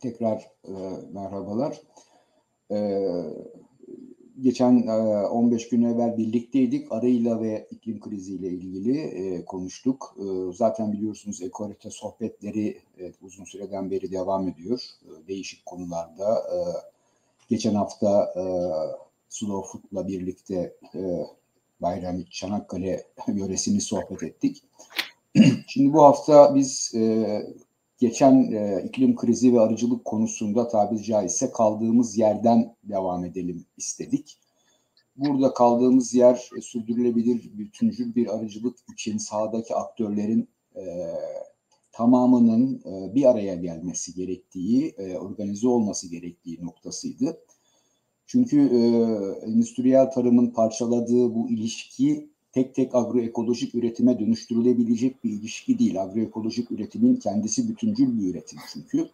Tekrar e, merhabalar. E, geçen e, 15 gün evvel birlikteydik. Arıyla ve iklim kriziyle ilgili e, konuştuk. E, zaten biliyorsunuz ekorite sohbetleri evet, uzun süreden beri devam ediyor. E, değişik konularda. E, geçen hafta e, Slow Food'la birlikte e, Bayramlık Çanakkale yöresini sohbet ettik. Şimdi bu hafta biz e, geçen e, iklim krizi ve arıcılık konusunda tabiri caizse kaldığımız yerden devam edelim istedik. Burada kaldığımız yer e, sürdürülebilir bütüncül bir arıcılık için sahadaki aktörlerin e, tamamının e, bir araya gelmesi gerektiği, e, organize olması gerektiği noktasıydı. Çünkü e, endüstriyel tarımın parçaladığı bu ilişki tek tek agroekolojik üretime dönüştürülebilecek bir ilişki değil. Agroekolojik üretimin kendisi bütüncül bir üretim çünkü.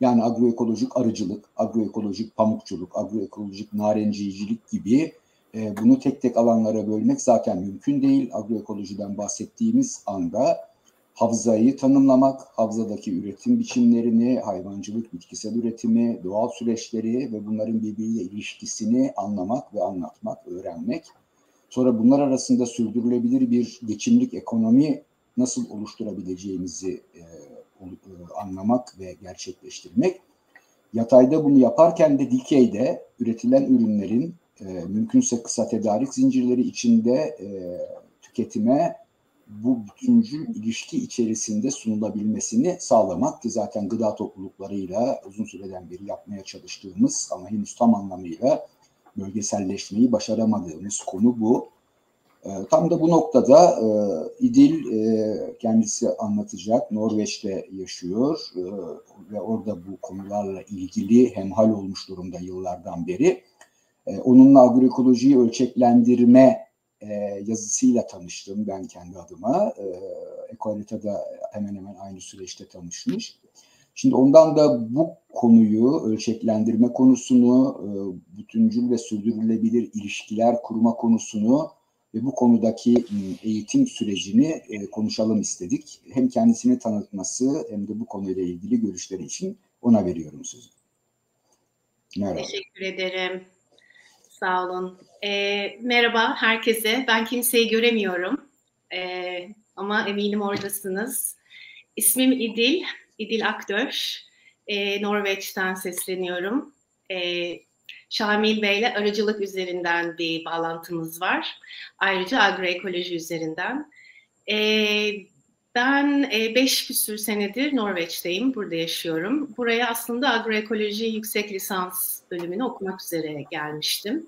Yani agroekolojik arıcılık, agroekolojik pamukçuluk, agroekolojik narenciyicilik gibi e, bunu tek tek alanlara bölmek zaten mümkün değil. Agroekolojiden bahsettiğimiz anda havzayı tanımlamak, havzadaki üretim biçimlerini, hayvancılık, bitkisel üretimi, doğal süreçleri ve bunların birbiriyle ilişkisini anlamak ve anlatmak, öğrenmek Sonra bunlar arasında sürdürülebilir bir geçimlik ekonomi nasıl oluşturabileceğimizi e, e, anlamak ve gerçekleştirmek. Yatayda bunu yaparken de dikeyde üretilen ürünlerin e, mümkünse kısa tedarik zincirleri içinde e, tüketime bu bütüncül ilişki içerisinde sunulabilmesini sağlamak ki zaten gıda topluluklarıyla uzun süreden beri yapmaya çalıştığımız ama henüz tam anlamıyla bölgeselleşmeyi başaramadığımız konu bu. E, tam da bu noktada e, İdil e, kendisi anlatacak. Norveç'te yaşıyor e, ve orada bu konularla ilgili hemhal olmuş durumda yıllardan beri. E, onunla agroekolojiyi ölçeklendirme e, yazısıyla tanıştım ben kendi adıma. E, Ekoalita'da hemen hemen aynı süreçte tanışmış. Şimdi ondan da bu konuyu, ölçeklendirme konusunu, e, bütüncül ve sürdürülebilir ilişkiler kurma konusunu ve bu konudaki eğitim sürecini e, konuşalım istedik. Hem kendisini tanıtması hem de bu konuyla ilgili görüşleri için ona veriyorum sözü. Merhaba. Teşekkür ederim. Sağ olun. E, merhaba herkese. Ben kimseyi göremiyorum. E, ama eminim oradasınız. İsmim İdil. İdil Akdöş. E, Norveç'ten sesleniyorum. E, Şamil Bey'le aracılık üzerinden bir bağlantımız var. Ayrıca agroekoloji üzerinden. E, ben e, beş küsür senedir Norveç'teyim, burada yaşıyorum. Buraya aslında agroekoloji yüksek lisans bölümünü okumak üzere gelmiştim.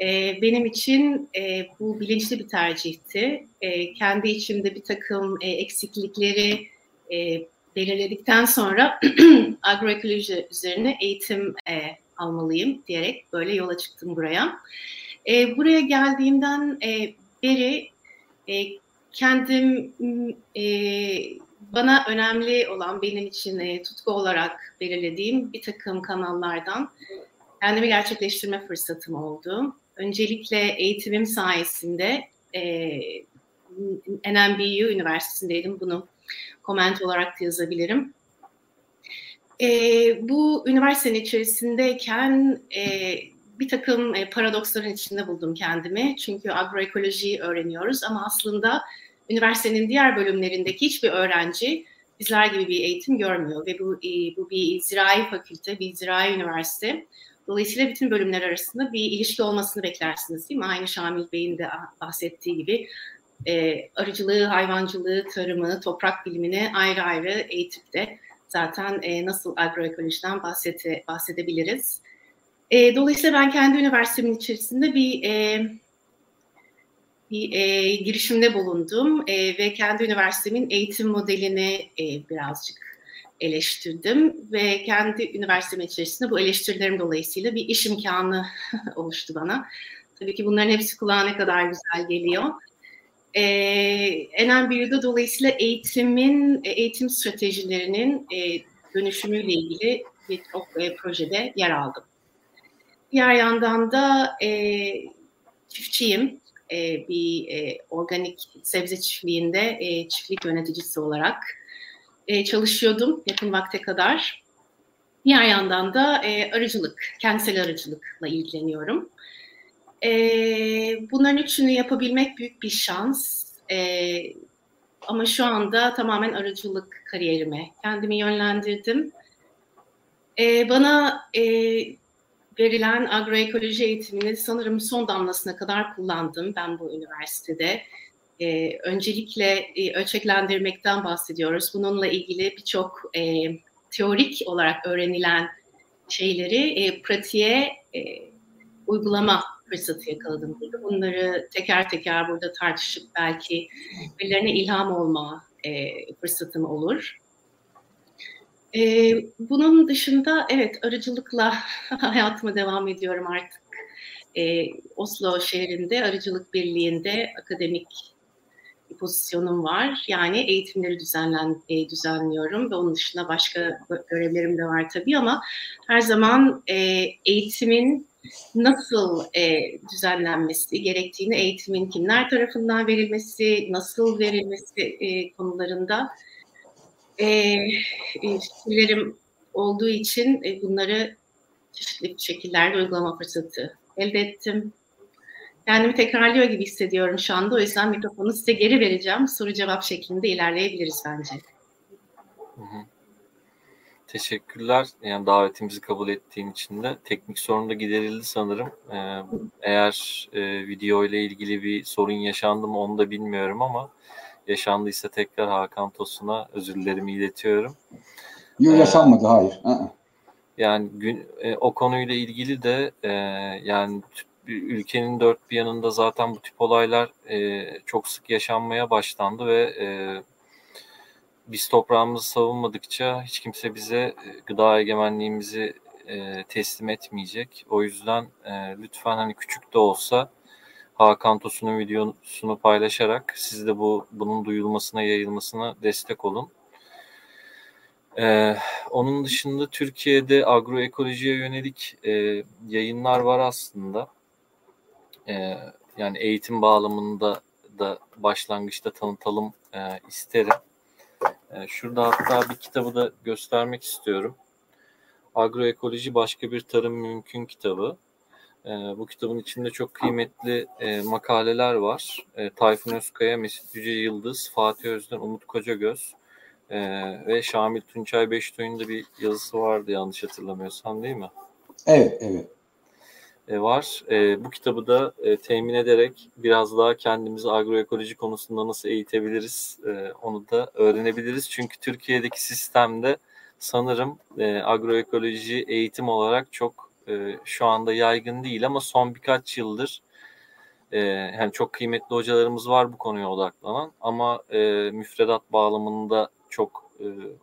E, benim için e, bu bilinçli bir tercihti. E, kendi içimde bir takım e, eksiklikleri e, belirledikten sonra agroekoloji üzerine eğitim e, almalıyım diyerek böyle yola çıktım buraya. E, buraya geldiğimden e, beri e, kendim e, bana önemli olan benim için e, tutku olarak belirlediğim bir takım kanallardan kendimi gerçekleştirme fırsatım oldu. Öncelikle eğitimim sayesinde e, NMBU Üniversitesi'ndeydim. Bunu koment olarak da yazabilirim. E, bu üniversitenin içerisindeyken e, bir takım e, paradoksların içinde buldum kendimi. Çünkü agroekolojiyi öğreniyoruz ama aslında üniversitenin diğer bölümlerindeki hiçbir öğrenci bizler gibi bir eğitim görmüyor ve bu, e, bu bir zirai fakülte, bir zirai üniversite. Dolayısıyla bütün bölümler arasında bir ilişki olmasını beklersiniz değil mi? Aynı Şamil Bey'in de bahsettiği gibi e, arıcılığı, hayvancılığı, tarımı, toprak bilimini ayrı ayrı eğitip de zaten e, nasıl agroekolojiden bahsede, bahsedebiliriz. E, dolayısıyla ben kendi üniversitemin içerisinde bir e, bir e, girişimde bulundum e, ve kendi üniversitemin eğitim modelini e, birazcık eleştirdim ve kendi üniversitemin içerisinde bu eleştirilerim dolayısıyla bir iş imkanı oluştu bana. Tabii ki bunların hepsi kulağa ne kadar güzel geliyor. E, NMBU'da dolayısıyla eğitimin, e, eğitim stratejilerinin e, dönüşümüyle ilgili birçok e, projede yer aldım. Diğer yandan da e, çiftçiyim. E, bir e, organik sebze çiftliğinde e, çiftlik yöneticisi olarak e, çalışıyordum yakın vakte kadar. Diğer yandan da e, arıcılık, kentsel arıcılıkla ilgileniyorum. E, bunların üçünü yapabilmek büyük bir şans. E, ama şu anda tamamen arıcılık kariyerime kendimi yönlendirdim. E, bana e, verilen agroekoloji eğitimini sanırım son damlasına kadar kullandım ben bu üniversitede. E, öncelikle e, ölçeklendirmekten bahsediyoruz. Bununla ilgili birçok e, teorik olarak öğrenilen şeyleri e, pratiğe e, uygulama fırsatı yakaladım burada. Bunları teker teker burada tartışıp belki birilerine ilham olma e, fırsatım olur. E, bunun dışında evet arıcılıkla hayatıma devam ediyorum artık. E, Oslo şehrinde Arıcılık Birliği'nde akademik bir pozisyonum var. Yani eğitimleri düzenlen, e, düzenliyorum ve onun dışında başka görevlerim de var tabii ama her zaman e, eğitimin nasıl e, düzenlenmesi gerektiğini, eğitimin kimler tarafından verilmesi, nasıl verilmesi e, konularında e, fikirlerim olduğu için e, bunları çeşitli şekillerde uygulama fırsatı elde ettim. Kendimi tekrarlıyor gibi hissediyorum şu anda. O yüzden mikrofonu size geri vereceğim. Soru cevap şeklinde ilerleyebiliriz bence. Hı hı. Teşekkürler. Yani davetimizi kabul ettiğin için de teknik sorun da giderildi sanırım. Ee, eğer e, video ile ilgili bir sorun yaşandı mı onu da bilmiyorum ama yaşandıysa tekrar Hakan Tosun'a özürlerimi iletiyorum. Yok ee, yaşanmadı hayır. Yani gün e, o konuyla ilgili de e, yani ülkenin dört bir yanında zaten bu tip olaylar e, çok sık yaşanmaya başlandı ve e, biz toprağımızı savunmadıkça hiç kimse bize e, gıda egemenliğimizi e, teslim etmeyecek. O yüzden e, lütfen hani küçük de olsa Hakan Tosun'un videosunu paylaşarak siz de bu bunun duyulmasına, yayılmasına destek olun. Ee, onun dışında Türkiye'de agroekolojiye yönelik e, yayınlar var aslında. Ee, yani eğitim bağlamında da başlangıçta tanıtalım e, isterim. E, şurada hatta bir kitabı da göstermek istiyorum. Agroekoloji Başka Bir Tarım Mümkün kitabı. E, bu kitabın içinde çok kıymetli e, makaleler var. E, Tayfun Özkaya, Mesut Yüce Yıldız, Fatih Özden, Umut Kocagöz e, ve Şamil Tunçay Beştoy'un da bir yazısı vardı yanlış hatırlamıyorsam değil mi? Evet, evet. E, var. E, bu kitabı da e, temin ederek biraz daha kendimizi agroekoloji konusunda nasıl eğitebiliriz onu da öğrenebiliriz. Çünkü Türkiye'deki sistemde sanırım agroekoloji eğitim olarak çok şu anda yaygın değil ama son birkaç yıldır yani çok kıymetli hocalarımız var bu konuya odaklanan ama müfredat bağlamında çok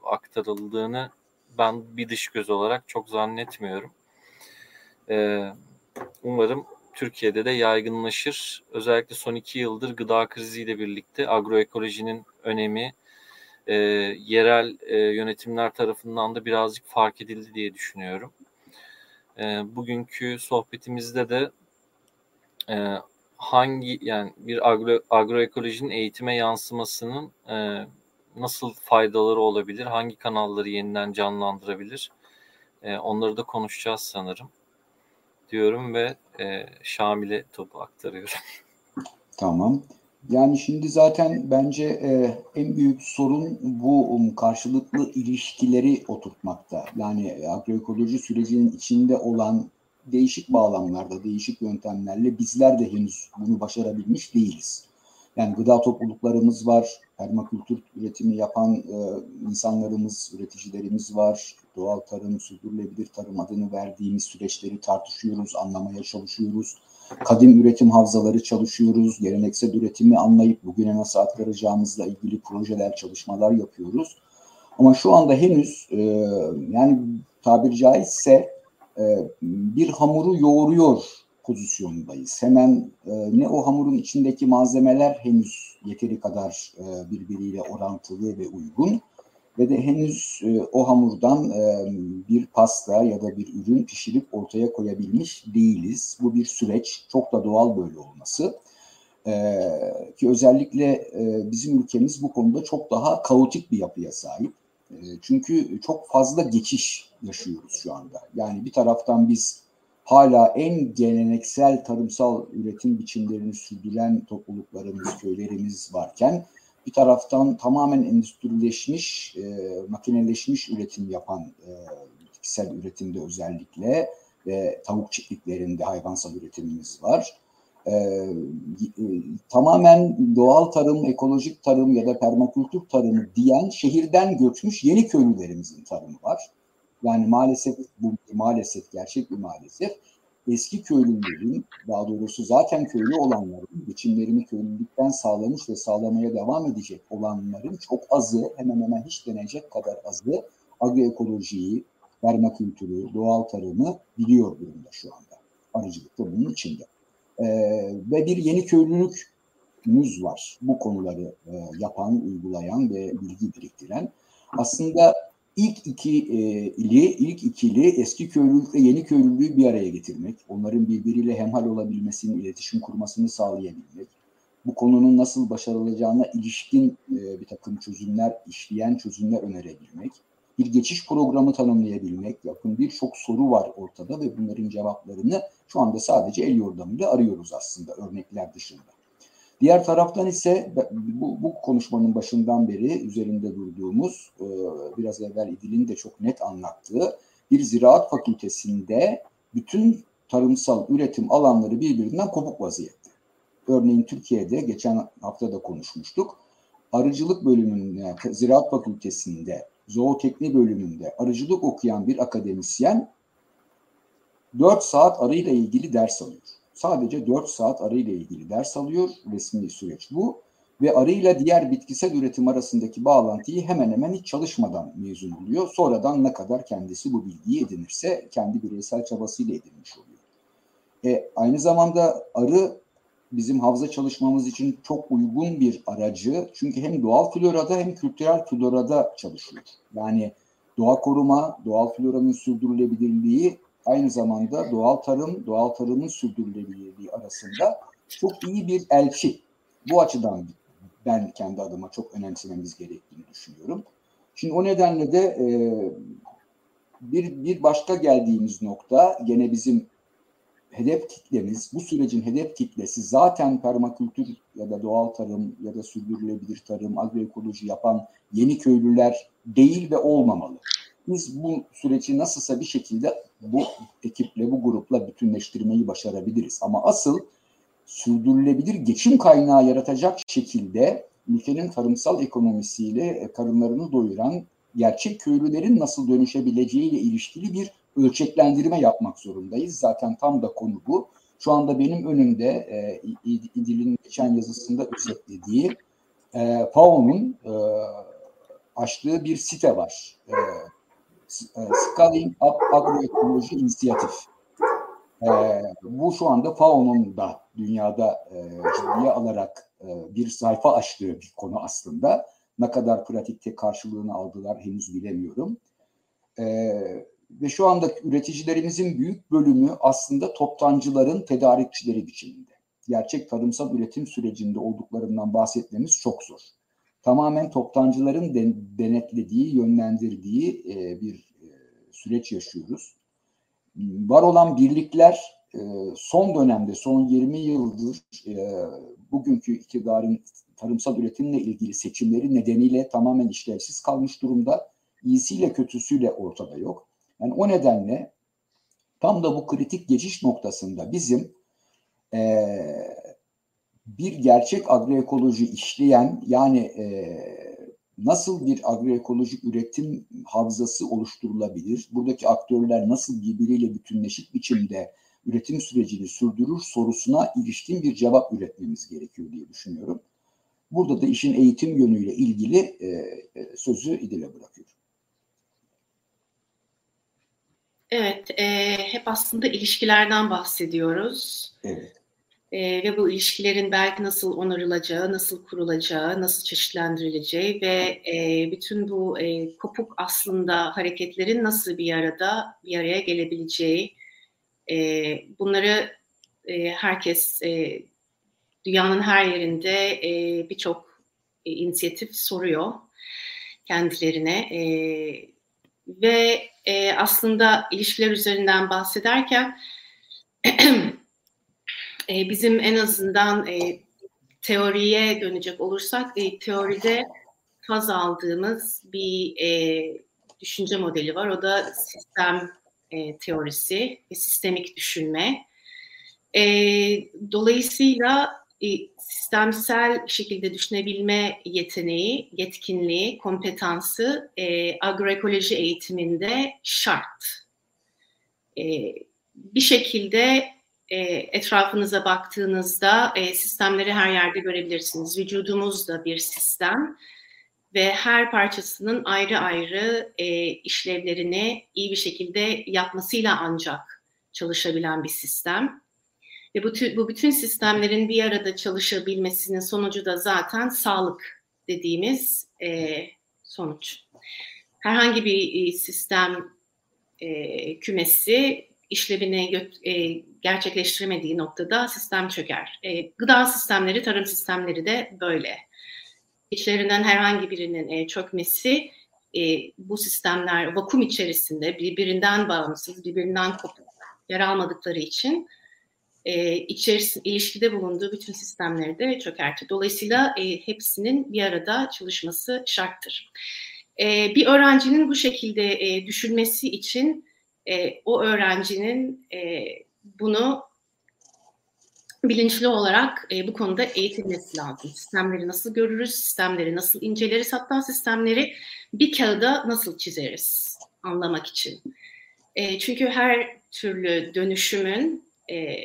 aktarıldığını ben bir dış göz olarak çok zannetmiyorum. E, umarım Türkiye'de de yaygınlaşır. Özellikle son iki yıldır gıda kriziyle birlikte agroekolojinin önemi e, yerel e, yönetimler tarafından da birazcık fark edildi diye düşünüyorum. E, bugünkü sohbetimizde de e, hangi yani bir agro, agroekolojinin eğitime yansımasının e, nasıl faydaları olabilir, hangi kanalları yeniden canlandırabilir e, onları da konuşacağız sanırım diyorum ve e, Şamil'e topu aktarıyorum. Tamam. Yani şimdi zaten bence e, en büyük sorun bu um, karşılıklı ilişkileri oturtmakta. Yani agroekoloji sürecinin içinde olan değişik bağlamlarda, değişik yöntemlerle bizler de henüz bunu başarabilmiş değiliz. Yani gıda topluluklarımız var, permakültür üretimi yapan e, insanlarımız, üreticilerimiz var. Doğal tarım, sürdürülebilir tarım adını verdiğimiz süreçleri tartışıyoruz, anlamaya çalışıyoruz. Kadim üretim havzaları çalışıyoruz, geleneksel üretimi anlayıp bugüne nasıl aktaracağımızla ilgili projeler, çalışmalar yapıyoruz. Ama şu anda henüz e, yani tabiri caizse e, bir hamuru yoğuruyor pozisyondayız. Hemen e, ne o hamurun içindeki malzemeler henüz yeteri kadar e, birbiriyle orantılı ve uygun ve de henüz e, o hamurdan e, bir pasta ya da bir ürün pişirip ortaya koyabilmiş değiliz. Bu bir süreç, çok da doğal böyle olması. E, ki özellikle bizim ülkemiz bu konuda çok daha kaotik bir yapıya sahip. çünkü çok fazla geçiş yaşıyoruz şu anda. Yani bir taraftan biz hala en geleneksel tarımsal üretim biçimlerini sürdüren topluluklarımız, köylerimiz varken bir taraftan tamamen endüstrileşmiş, e, makineleşmiş üretim yapan e, üretimde özellikle ve tavuk çiftliklerinde hayvansal üretimimiz var. E, e, tamamen doğal tarım, ekolojik tarım ya da permakültür tarımı diyen şehirden göçmüş yeni köylülerimizin tarımı var. Yani maalesef bu maalesef gerçek bir maalesef eski köylülerin daha doğrusu zaten köylü olanların geçimlerini köylülükten sağlamış ve sağlamaya devam edecek olanların çok azı hemen hemen hiç denecek kadar azı agroekolojiyi, permakültürü, doğal tarımı biliyor durumda şu anda. Arıcılık da bunun içinde. Ee, ve bir yeni köylülükümüz var. Bu konuları e, yapan, uygulayan ve bilgi biriktiren. Aslında ilk iki e, ili, ilk ikili eski köylülükle yeni köylülüğü bir araya getirmek, onların birbiriyle hemhal olabilmesini, iletişim kurmasını sağlayabilmek, bu konunun nasıl başarılacağına ilişkin e, bir takım çözümler, işleyen çözümler önerebilmek, bir geçiş programı tanımlayabilmek, yakın birçok soru var ortada ve bunların cevaplarını şu anda sadece el yordamıyla arıyoruz aslında örnekler dışında. Diğer taraftan ise bu, bu konuşmanın başından beri üzerinde durduğumuz, e, biraz evvel İdil'in de çok net anlattığı bir ziraat fakültesinde bütün tarımsal üretim alanları birbirinden kopuk vaziyette. Örneğin Türkiye'de geçen hafta da konuşmuştuk. Arıcılık bölümünde, ziraat fakültesinde, zootekni bölümünde arıcılık okuyan bir akademisyen 4 saat arıyla ilgili ders alıyor sadece 4 saat arıyla ilgili ders alıyor. Resmi süreç bu. Ve arıyla diğer bitkisel üretim arasındaki bağlantıyı hemen hemen hiç çalışmadan mezun oluyor. Sonradan ne kadar kendisi bu bilgiyi edinirse kendi bireysel çabasıyla edinmiş oluyor. E, aynı zamanda arı bizim havza çalışmamız için çok uygun bir aracı. Çünkü hem doğal florada hem kültürel florada çalışıyor. Yani doğa koruma, doğal floranın sürdürülebilirliği aynı zamanda doğal tarım, doğal tarımın sürdürülebilirliği arasında çok iyi bir elçi. Bu açıdan ben kendi adıma çok önemsememiz gerektiğini düşünüyorum. Şimdi o nedenle de e, bir, bir başka geldiğimiz nokta gene bizim hedef kitlemiz, bu sürecin hedef kitlesi zaten permakültür ya da doğal tarım ya da sürdürülebilir tarım, agroekoloji yapan yeni köylüler değil ve olmamalı. Biz bu süreci nasılsa bir şekilde bu ekiple, bu grupla bütünleştirmeyi başarabiliriz. Ama asıl sürdürülebilir geçim kaynağı yaratacak şekilde ülkenin tarımsal ekonomisiyle e, karınlarını doyuran gerçek köylülerin nasıl dönüşebileceğiyle ilişkili bir ölçeklendirme yapmak zorundayız. Zaten tam da konu bu. Şu anda benim önümde e, İdil'in geçen yazısında özetlediği e, FAO'nun e, açtığı bir site var. E, Scaling Up Agroekoloji İnisiyatif. E, bu şu anda FAO'nun da dünyada e, ciddiye alarak e, bir sayfa açtığı bir konu aslında. Ne kadar pratikte karşılığını aldılar henüz bilemiyorum. E, ve şu anda üreticilerimizin büyük bölümü aslında toptancıların tedarikçileri biçiminde. Gerçek tarımsal üretim sürecinde olduklarından bahsetmemiz çok zor tamamen toptancıların denetlediği, yönlendirdiği e, bir e, süreç yaşıyoruz. Var olan birlikler e, son dönemde, son 20 yıldır bugünkü iktidarın tarımsal üretimle ilgili seçimleri nedeniyle tamamen işlevsiz kalmış durumda. İyisiyle kötüsüyle ortada yok. Yani o nedenle tam da bu kritik geçiş noktasında bizim eee bir gerçek agroekoloji işleyen yani e, nasıl bir agroekolojik üretim havzası oluşturulabilir? Buradaki aktörler nasıl birbiriyle bütünleşik biçimde üretim sürecini sürdürür sorusuna ilişkin bir cevap üretmemiz gerekiyor diye düşünüyorum. Burada da işin eğitim yönüyle ilgili e, e sözü İdil'e bırakıyorum. Evet, e, hep aslında ilişkilerden bahsediyoruz. Evet e, ve bu ilişkilerin belki nasıl onarılacağı, nasıl kurulacağı, nasıl çeşitlendirileceği ve e, bütün bu e, kopuk aslında hareketlerin nasıl bir arada bir araya gelebileceği e, bunları e, herkes e, dünyanın her yerinde e, birçok e, inisiyatif soruyor. kendilerine e, ve e, aslında ilişkiler üzerinden bahsederken e, bizim en azından e, teoriye dönecek olursak e, teoride faz aldığımız bir e, düşünce modeli var. O da sistem e, teorisi ve sistemik düşünme. E, dolayısıyla e, sistemsel şekilde düşünebilme yeteneği, yetkinliği, kompetansı e, agroekoloji eğitiminde şart. E, bir şekilde e, etrafınıza baktığınızda e, sistemleri her yerde görebilirsiniz. Vücudumuz da bir sistem ve her parçasının ayrı ayrı e, işlevlerini iyi bir şekilde yapmasıyla ancak çalışabilen bir sistem. Ve bu, bu bütün sistemlerin bir arada çalışabilmesinin sonucu da zaten sağlık dediğimiz e, sonuç. Herhangi bir e, sistem e, kümesi işlevini gö- e, gerçekleştiremediği noktada sistem çöker. E, gıda sistemleri, tarım sistemleri de böyle. İçlerinden herhangi birinin e, çökmesi e, bu sistemler vakum içerisinde birbirinden bağımsız, birbirinden kopuk yer almadıkları için e, içerisinde ilişkide bulunduğu bütün sistemleri de çökertir. Dolayısıyla e, hepsinin bir arada çalışması şarttır. E, bir öğrencinin bu şekilde e, düşünmesi için e, o öğrencinin e, bunu bilinçli olarak e, bu konuda eğitilmesi lazım. Sistemleri nasıl görürüz, sistemleri nasıl inceleriz, hatta sistemleri bir kağıda nasıl çizeriz anlamak için. E, çünkü her türlü dönüşümün e,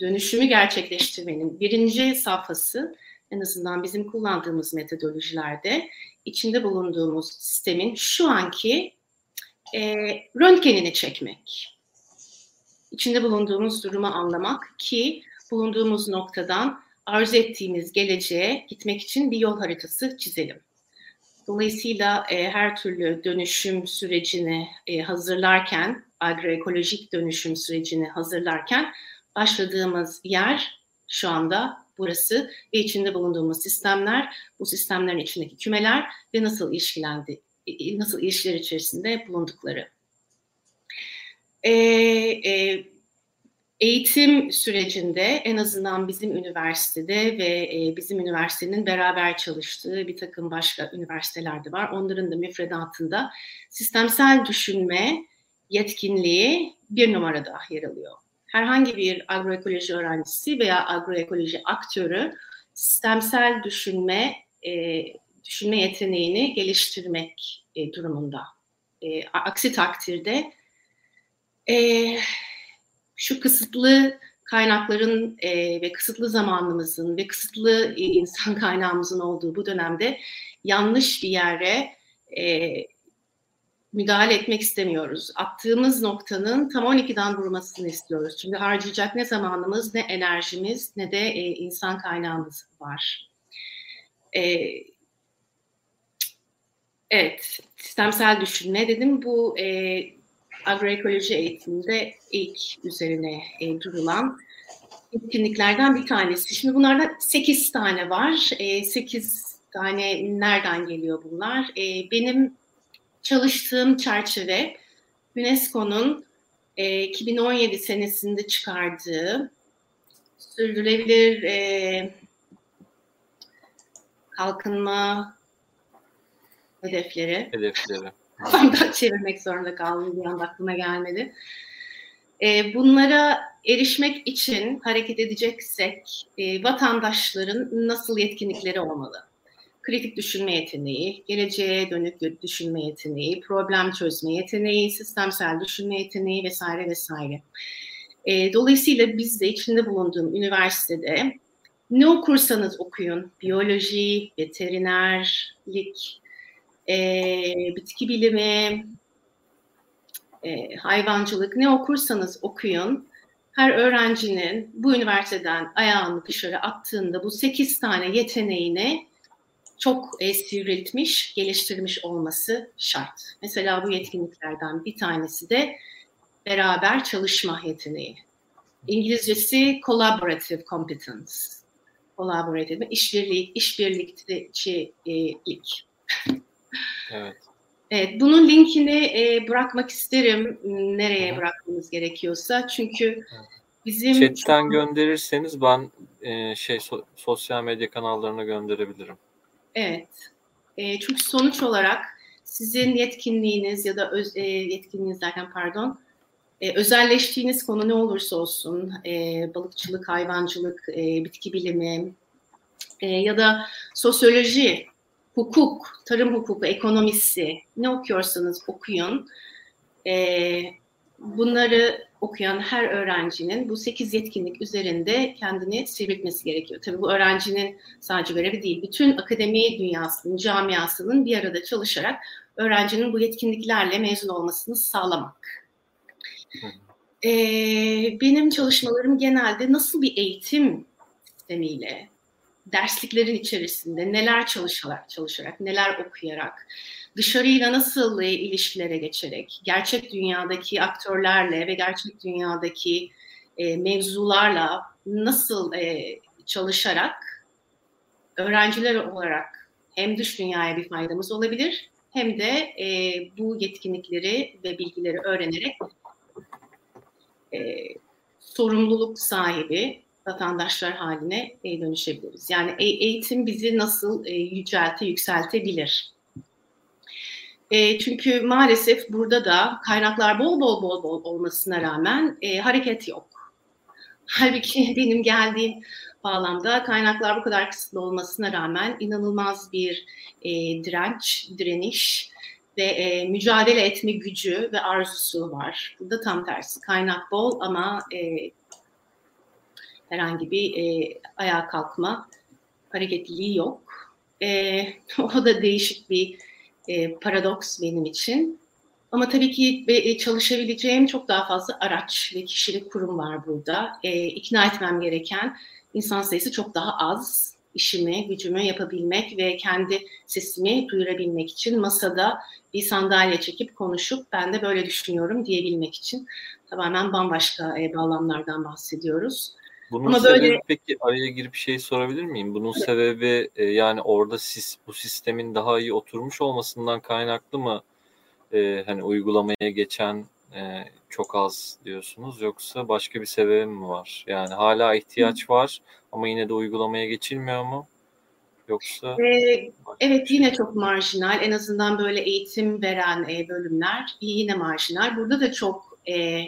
dönüşümü gerçekleştirmenin birinci safhası en azından bizim kullandığımız metodolojilerde içinde bulunduğumuz sistemin şu anki e, röntgenini çekmek. İçinde bulunduğumuz durumu anlamak ki bulunduğumuz noktadan arzu ettiğimiz geleceğe gitmek için bir yol haritası çizelim. Dolayısıyla e, her türlü dönüşüm sürecini e, hazırlarken, agroekolojik dönüşüm sürecini hazırlarken başladığımız yer şu anda burası ve içinde bulunduğumuz sistemler, bu sistemlerin içindeki kümeler ve nasıl ilişkilendi, nasıl ilişkiler içerisinde bulundukları. E, e, eğitim sürecinde en azından bizim üniversitede ve e, bizim üniversitenin beraber çalıştığı bir takım başka üniversitelerde var. Onların da müfredatında sistemsel düşünme yetkinliği bir numarada yer alıyor herhangi bir agroekoloji öğrencisi veya agroekoloji aktörü sistemsel düşünme e, düşünme yeteneğini geliştirmek e, durumunda. E, aksi takdirde e, şu kısıtlı kaynakların e, ve kısıtlı zamanımızın ve kısıtlı e, insan kaynağımızın olduğu bu dönemde yanlış bir yere e, müdahale etmek istemiyoruz. Attığımız noktanın tam 12'den vurmasını istiyoruz. Çünkü harcayacak ne zamanımız, ne enerjimiz, ne de e, insan kaynağımız var. E, evet, sistemsel düşünme dedim. Bu e, agroekoloji eğitiminde ilk üzerine e, durulan etkinliklerden bir tanesi. Şimdi bunlardan 8 tane var. E, 8 tane nereden geliyor bunlar? E, benim çalıştığım çerçeve UNESCO'nun e, 2017 senesinde çıkardığı sürdürülebilir e, kalkınma hedefleri. Hedefleri. Kafamda çevirmek zorunda kaldım bir anda aklıma gelmedi. E, bunlara erişmek için hareket edeceksek e, vatandaşların nasıl yetkinlikleri olmalı? kritik düşünme yeteneği, geleceğe dönük düşünme yeteneği, problem çözme yeteneği, sistemsel düşünme yeteneği vesaire vesaire. E, dolayısıyla biz de içinde bulunduğum üniversitede ne okursanız okuyun, biyoloji, veterinerlik, e, bitki bilimi, e, hayvancılık ne okursanız okuyun, her öğrencinin bu üniversiteden ayağını dışarı attığında bu sekiz tane yeteneğini çok e, sivriltmiş, geliştirmiş olması şart. Mesela bu yetkinliklerden bir tanesi de beraber çalışma yeteneği. İngilizcesi collaborative competence. Collaborative, işbirlik, işbirlikçilik. Evet. Evet, bunun linkini e, bırakmak isterim nereye bırakmamız gerekiyorsa çünkü bizim chatten çok... gönderirseniz ben e, şey so- sosyal medya kanallarına gönderebilirim. Evet, e, çünkü sonuç olarak sizin yetkinliğiniz ya da öz, e, yetkinliğiniz derken pardon e, özelleştiğiniz konu ne olursa olsun e, balıkçılık, hayvancılık, e, bitki bilimi e, ya da sosyoloji hukuk, tarım hukuku, ekonomisi ne okuyorsanız okuyun. E, bunları okuyan her öğrencinin bu sekiz yetkinlik üzerinde kendini sivriltmesi gerekiyor. Tabii bu öğrencinin sadece görevi değil, bütün akademi dünyasının, camiasının bir arada çalışarak öğrencinin bu yetkinliklerle mezun olmasını sağlamak. Ee, benim çalışmalarım genelde nasıl bir eğitim sistemiyle, dersliklerin içerisinde neler çalışarak, çalışarak, neler okuyarak, dışarıyla nasıl e, ilişkilere geçerek, gerçek dünyadaki aktörlerle ve gerçek dünyadaki e, mevzularla nasıl e, çalışarak öğrenciler olarak hem dış dünyaya bir faydamız olabilir hem de e, bu yetkinlikleri ve bilgileri öğrenerek e, sorumluluk sahibi vatandaşlar haline e, dönüşebiliriz. Yani e, eğitim bizi nasıl e, yücelte, yükseltebilir? Çünkü maalesef burada da kaynaklar bol bol bol bol olmasına rağmen hareket yok. Halbuki benim geldiğim bağlamda kaynaklar bu kadar kısıtlı olmasına rağmen inanılmaz bir direnç, direniş ve e, mücadele etme gücü ve arzusu var. Burada tam tersi. Kaynak bol ama e, herhangi bir e, ayağa kalkma hareketliliği yok. E, o da değişik bir e, paradoks benim için. Ama tabii ki e, çalışabileceğim çok daha fazla araç ve kişilik kurum var burada. E, ikna etmem gereken insan sayısı çok daha az. İşimi, gücümü yapabilmek ve kendi sesimi duyurabilmek için masada bir sandalye çekip konuşup ben de böyle düşünüyorum diyebilmek için tamamen bambaşka e, bağlamlardan bahsediyoruz. Bunun Ama sebebi böyle... peki araya girip şey sorabilir miyim? Bunun evet. sebebi e, yani orada sis, bu sistemin daha iyi oturmuş olmasından kaynaklı mı? E, hani uygulamaya geçen e, çok az diyorsunuz yoksa başka bir sebebi mi var? Yani hala ihtiyaç Hı. var ama yine de uygulamaya geçilmiyor mu? Yoksa ee, evet şey. yine çok marjinal. En azından böyle eğitim veren e, bölümler yine marjinal. Burada da çok e,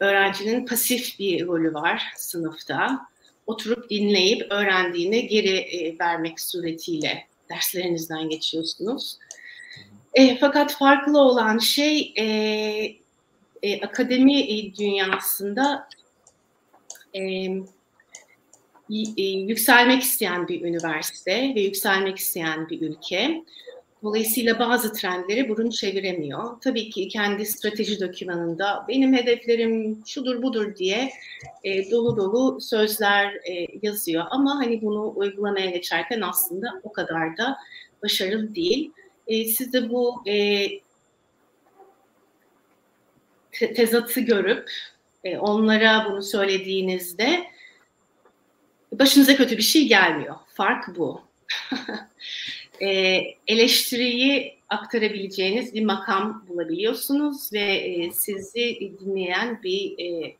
öğrencinin pasif bir rolü var sınıfta. Oturup dinleyip öğrendiğini geri e, vermek suretiyle derslerinizden geçiyorsunuz. E, fakat farklı olan şey e, e, akademi dünyasında e, yükselmek isteyen bir üniversite ve yükselmek isteyen bir ülke. Dolayısıyla bazı trendleri burun çeviremiyor. Tabii ki kendi strateji dokümanında benim hedeflerim şudur budur diye e, dolu dolu sözler e, yazıyor. Ama hani bunu uygulamaya geçerken aslında o kadar da başarılı değil. E, siz de bu e, te- tezatı görüp e, onlara bunu söylediğinizde başınıza kötü bir şey gelmiyor. Fark bu. e, eleştiriyi aktarabileceğiniz bir makam bulabiliyorsunuz ve e, sizi dinleyen bir e,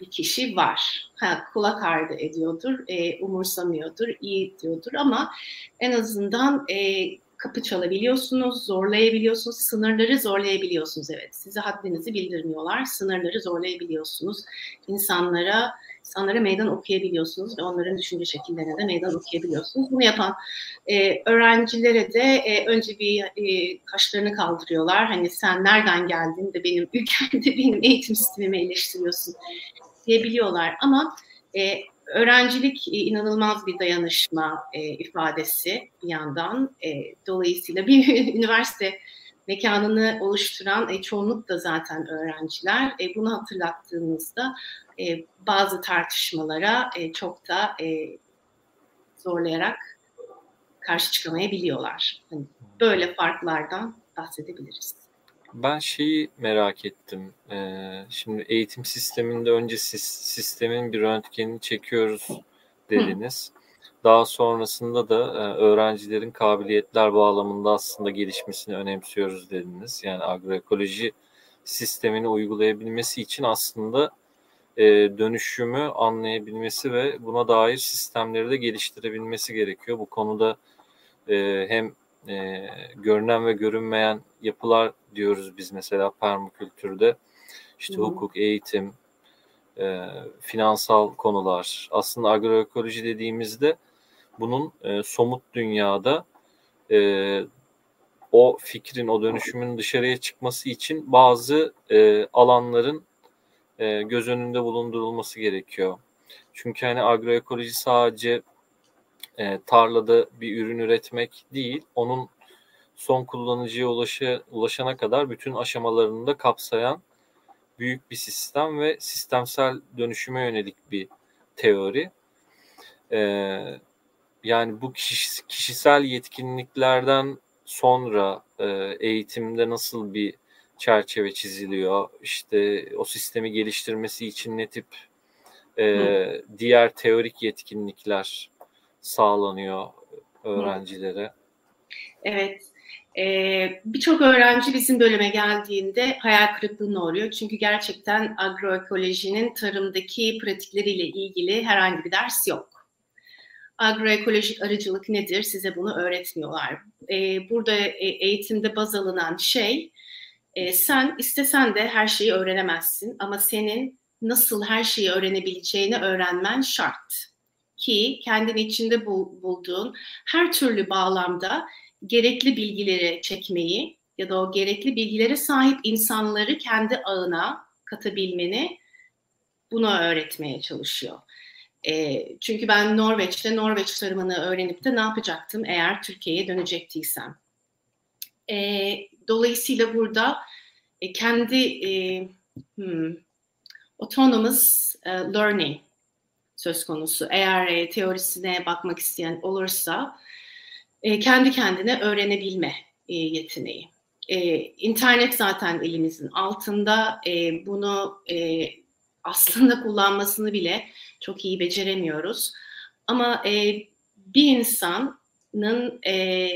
bir kişi var. Ha, kulak ardı ediyordur, e, umursamıyordur, iyi diyordur ama en azından e, kapı çalabiliyorsunuz, zorlayabiliyorsunuz, sınırları zorlayabiliyorsunuz. Evet, size haddinizi bildirmiyorlar, sınırları zorlayabiliyorsunuz. İnsanlara insanlara meydan okuyabiliyorsunuz ve onların düşünce şekillerine de meydan okuyabiliyorsunuz. Bunu yapan e, öğrencilere de e, önce bir e, kaşlarını kaldırıyorlar. Hani sen nereden geldin de benim ülkemde benim eğitim sistemimi eleştiriyorsun diyebiliyorlar. Ama e, öğrencilik e, inanılmaz bir dayanışma e, ifadesi bir yandan. E, dolayısıyla bir üniversite mekanını oluşturan e, çoğunluk da zaten öğrenciler. E, bunu hatırlattığımızda e, bazı tartışmalara e, çok da e, zorlayarak karşı çıkamayabiliyorlar. Yani böyle farklardan bahsedebiliriz. Ben şeyi merak ettim. Ee, şimdi eğitim sisteminde önce sistemin bir röntgenini çekiyoruz dediniz. Hı. Daha sonrasında da e, öğrencilerin kabiliyetler bağlamında aslında gelişmesini önemsiyoruz dediniz. Yani agroekoloji sistemini uygulayabilmesi için aslında e, dönüşümü anlayabilmesi ve buna dair sistemleri de geliştirebilmesi gerekiyor. Bu konuda e, hem e, görünen ve görünmeyen yapılar diyoruz biz mesela permakültürde. İşte Hı. hukuk, eğitim, e, finansal konular. Aslında agroekoloji dediğimizde bunun e, somut dünyada e, o fikrin, o dönüşümün dışarıya çıkması için bazı e, alanların e, göz önünde bulundurulması gerekiyor. Çünkü hani agroekoloji sadece e, tarlada bir ürün üretmek değil, onun son kullanıcıya ulaşa, ulaşana kadar bütün aşamalarını da kapsayan büyük bir sistem ve sistemsel dönüşüme yönelik bir teori. Ee, yani bu kişi, kişisel yetkinliklerden sonra e, eğitimde nasıl bir çerçeve çiziliyor? İşte o sistemi geliştirmesi için ne tip e, diğer teorik yetkinlikler sağlanıyor öğrencilere? Evet. Ee, Birçok öğrenci bizim bölüme geldiğinde hayal kırıklığına uğruyor. Çünkü gerçekten agroekolojinin tarımdaki pratikleriyle ilgili herhangi bir ders yok. Agroekolojik arıcılık nedir? Size bunu öğretmiyorlar. Ee, burada e, eğitimde baz alınan şey, e, sen istesen de her şeyi öğrenemezsin ama senin nasıl her şeyi öğrenebileceğini öğrenmen şart. Ki kendin içinde bulduğun her türlü bağlamda gerekli bilgileri çekmeyi ya da o gerekli bilgilere sahip insanları kendi ağına katabilmeni bunu öğretmeye çalışıyor. E, çünkü ben Norveç'te Norveç tarımını öğrenip de ne yapacaktım eğer Türkiye'ye dönecektiysem. E, dolayısıyla burada e, kendi e, hmm, autonomous e, learning söz konusu. Eğer e, teorisine bakmak isteyen olursa e, kendi kendine öğrenebilme e, yeteneği. E, internet zaten elimizin altında. E, bunu e, aslında kullanmasını bile çok iyi beceremiyoruz. Ama e, bir insanın e,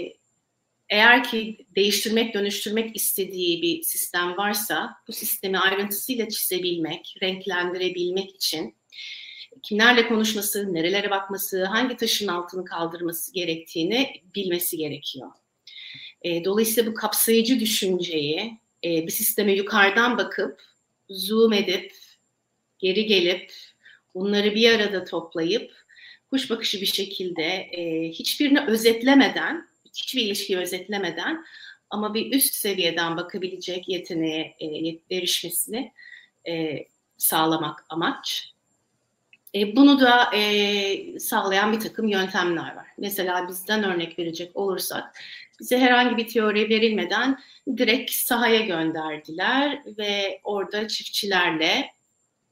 eğer ki değiştirmek, dönüştürmek istediği bir sistem varsa bu sistemi ayrıntısıyla çizebilmek, renklendirebilmek için kimlerle konuşması, nerelere bakması, hangi taşın altını kaldırması gerektiğini bilmesi gerekiyor. E, dolayısıyla bu kapsayıcı düşünceyi e, bir sisteme yukarıdan bakıp, zoom edip, geri gelip, bunları bir arada toplayıp, kuş bakışı bir şekilde e, hiçbirini özetlemeden, hiçbir ilişkiyi özetlemeden ama bir üst seviyeden bakabilecek yeteneğe e, erişmesini e, sağlamak amaç. E, bunu da e, sağlayan bir takım yöntemler var. Mesela bizden örnek verecek olursak bize herhangi bir teori verilmeden direkt sahaya gönderdiler ve orada çiftçilerle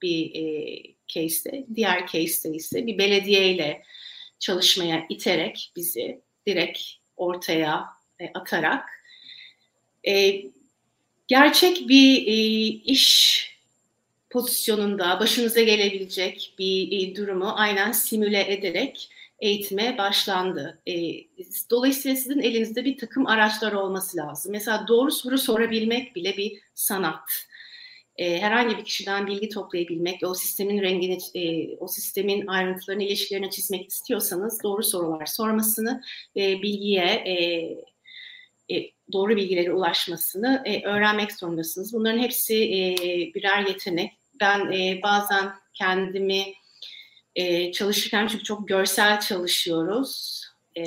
bir e, case'de, diğer case'de ise bir belediyeyle çalışmaya iterek bizi direkt ortaya e, atarak e, gerçek bir e, iş pozisyonunda başınıza gelebilecek bir e, durumu aynen simüle ederek eğitime başlandı. E, dolayısıyla sizin elinizde bir takım araçlar olması lazım. Mesela doğru soru sorabilmek bile bir sanat. E, herhangi bir kişiden bilgi toplayabilmek, o sistemin rengini, o sistemin ayrıntılarını, ilişkilerini çizmek istiyorsanız doğru sorular sormasını ve bilgiye doğru bilgilere ulaşmasını öğrenmek zorundasınız. Bunların hepsi birer yetenek ben e, bazen kendimi e, çalışırken çünkü çok görsel çalışıyoruz. E,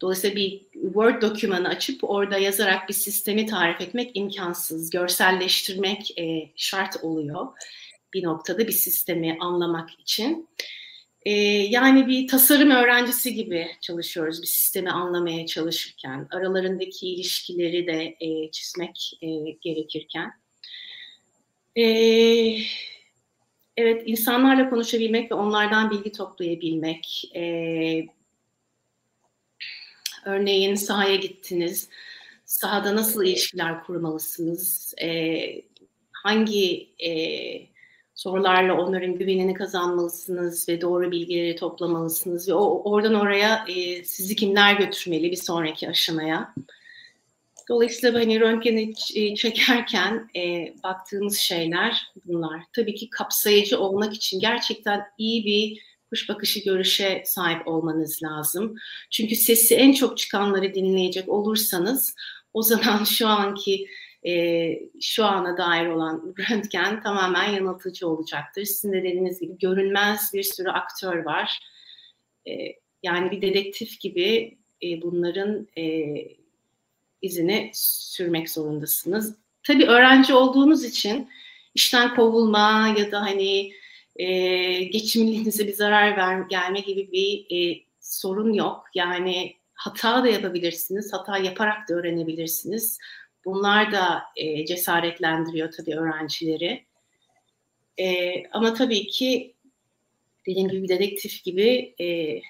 dolayısıyla bir Word dokümanı açıp orada yazarak bir sistemi tarif etmek imkansız. Görselleştirmek e, şart oluyor bir noktada bir sistemi anlamak için. E, yani bir tasarım öğrencisi gibi çalışıyoruz bir sistemi anlamaya çalışırken. Aralarındaki ilişkileri de e, çizmek e, gerekirken. Ee, evet, insanlarla konuşabilmek ve onlardan bilgi toplayabilmek. Ee, örneğin sahaya gittiniz, sahada nasıl ilişkiler kurmalısınız? Ee, hangi e, sorularla onların güvenini kazanmalısınız ve doğru bilgileri toplamalısınız ve o, oradan oraya e, sizi kimler götürmeli bir sonraki aşamaya. Dolayısıyla hani röntgeni e, çekerken e, baktığımız şeyler bunlar. Tabii ki kapsayıcı olmak için gerçekten iyi bir kuş bakışı görüşe sahip olmanız lazım. Çünkü sesi en çok çıkanları dinleyecek olursanız o zaman şu anki e, şu ana dair olan röntgen tamamen yanıltıcı olacaktır. Sizin de dediğiniz gibi görünmez bir sürü aktör var. E, yani bir dedektif gibi e, bunların e, izini sürmek zorundasınız. Tabii öğrenci olduğunuz için işten kovulma ya da hani e, geçimliliğinize bir zarar ver, gelme gibi bir e, sorun yok. Yani hata da yapabilirsiniz, hata yaparak da öğrenebilirsiniz. Bunlar da e, cesaretlendiriyor tabii öğrencileri. E, ama tabii ki dediğim gibi dedektif gibi e,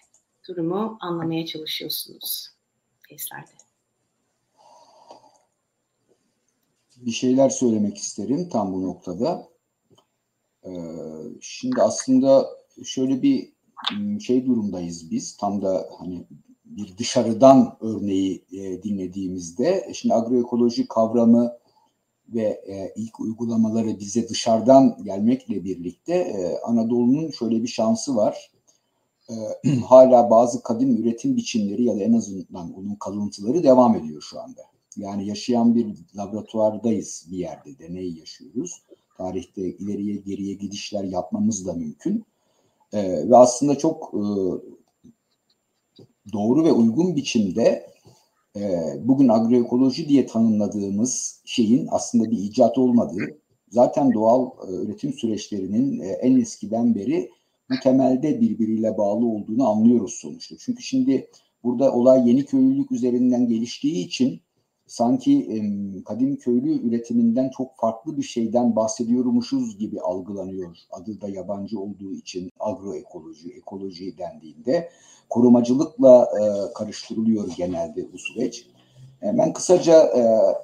durumu anlamaya çalışıyorsunuz testlerde. Bir şeyler söylemek isterim tam bu noktada. Ee, şimdi aslında şöyle bir şey durumdayız biz. Tam da hani bir dışarıdan örneği e, dinlediğimizde şimdi agroekoloji kavramı ve e, ilk uygulamaları bize dışarıdan gelmekle birlikte e, Anadolu'nun şöyle bir şansı var. E, hala bazı kadim üretim biçimleri ya da en azından onun kalıntıları devam ediyor şu anda. Yani yaşayan bir laboratuvardayız bir yerde, deney yaşıyoruz. Tarihte ileriye geriye gidişler yapmamız da mümkün. E, ve aslında çok e, doğru ve uygun biçimde e, bugün agroekoloji diye tanımladığımız şeyin aslında bir icat olmadığı, zaten doğal e, üretim süreçlerinin e, en eskiden beri bu temelde birbiriyle bağlı olduğunu anlıyoruz sonuçta. Çünkü şimdi burada olay yeni köylülük üzerinden geliştiği için sanki e, kadim köylü üretiminden çok farklı bir şeyden bahsediyormuşuz gibi algılanıyor. Adı da yabancı olduğu için agroekoloji, ekoloji dendiğinde korumacılıkla e, karıştırılıyor genelde bu süreç. E, ben kısaca e,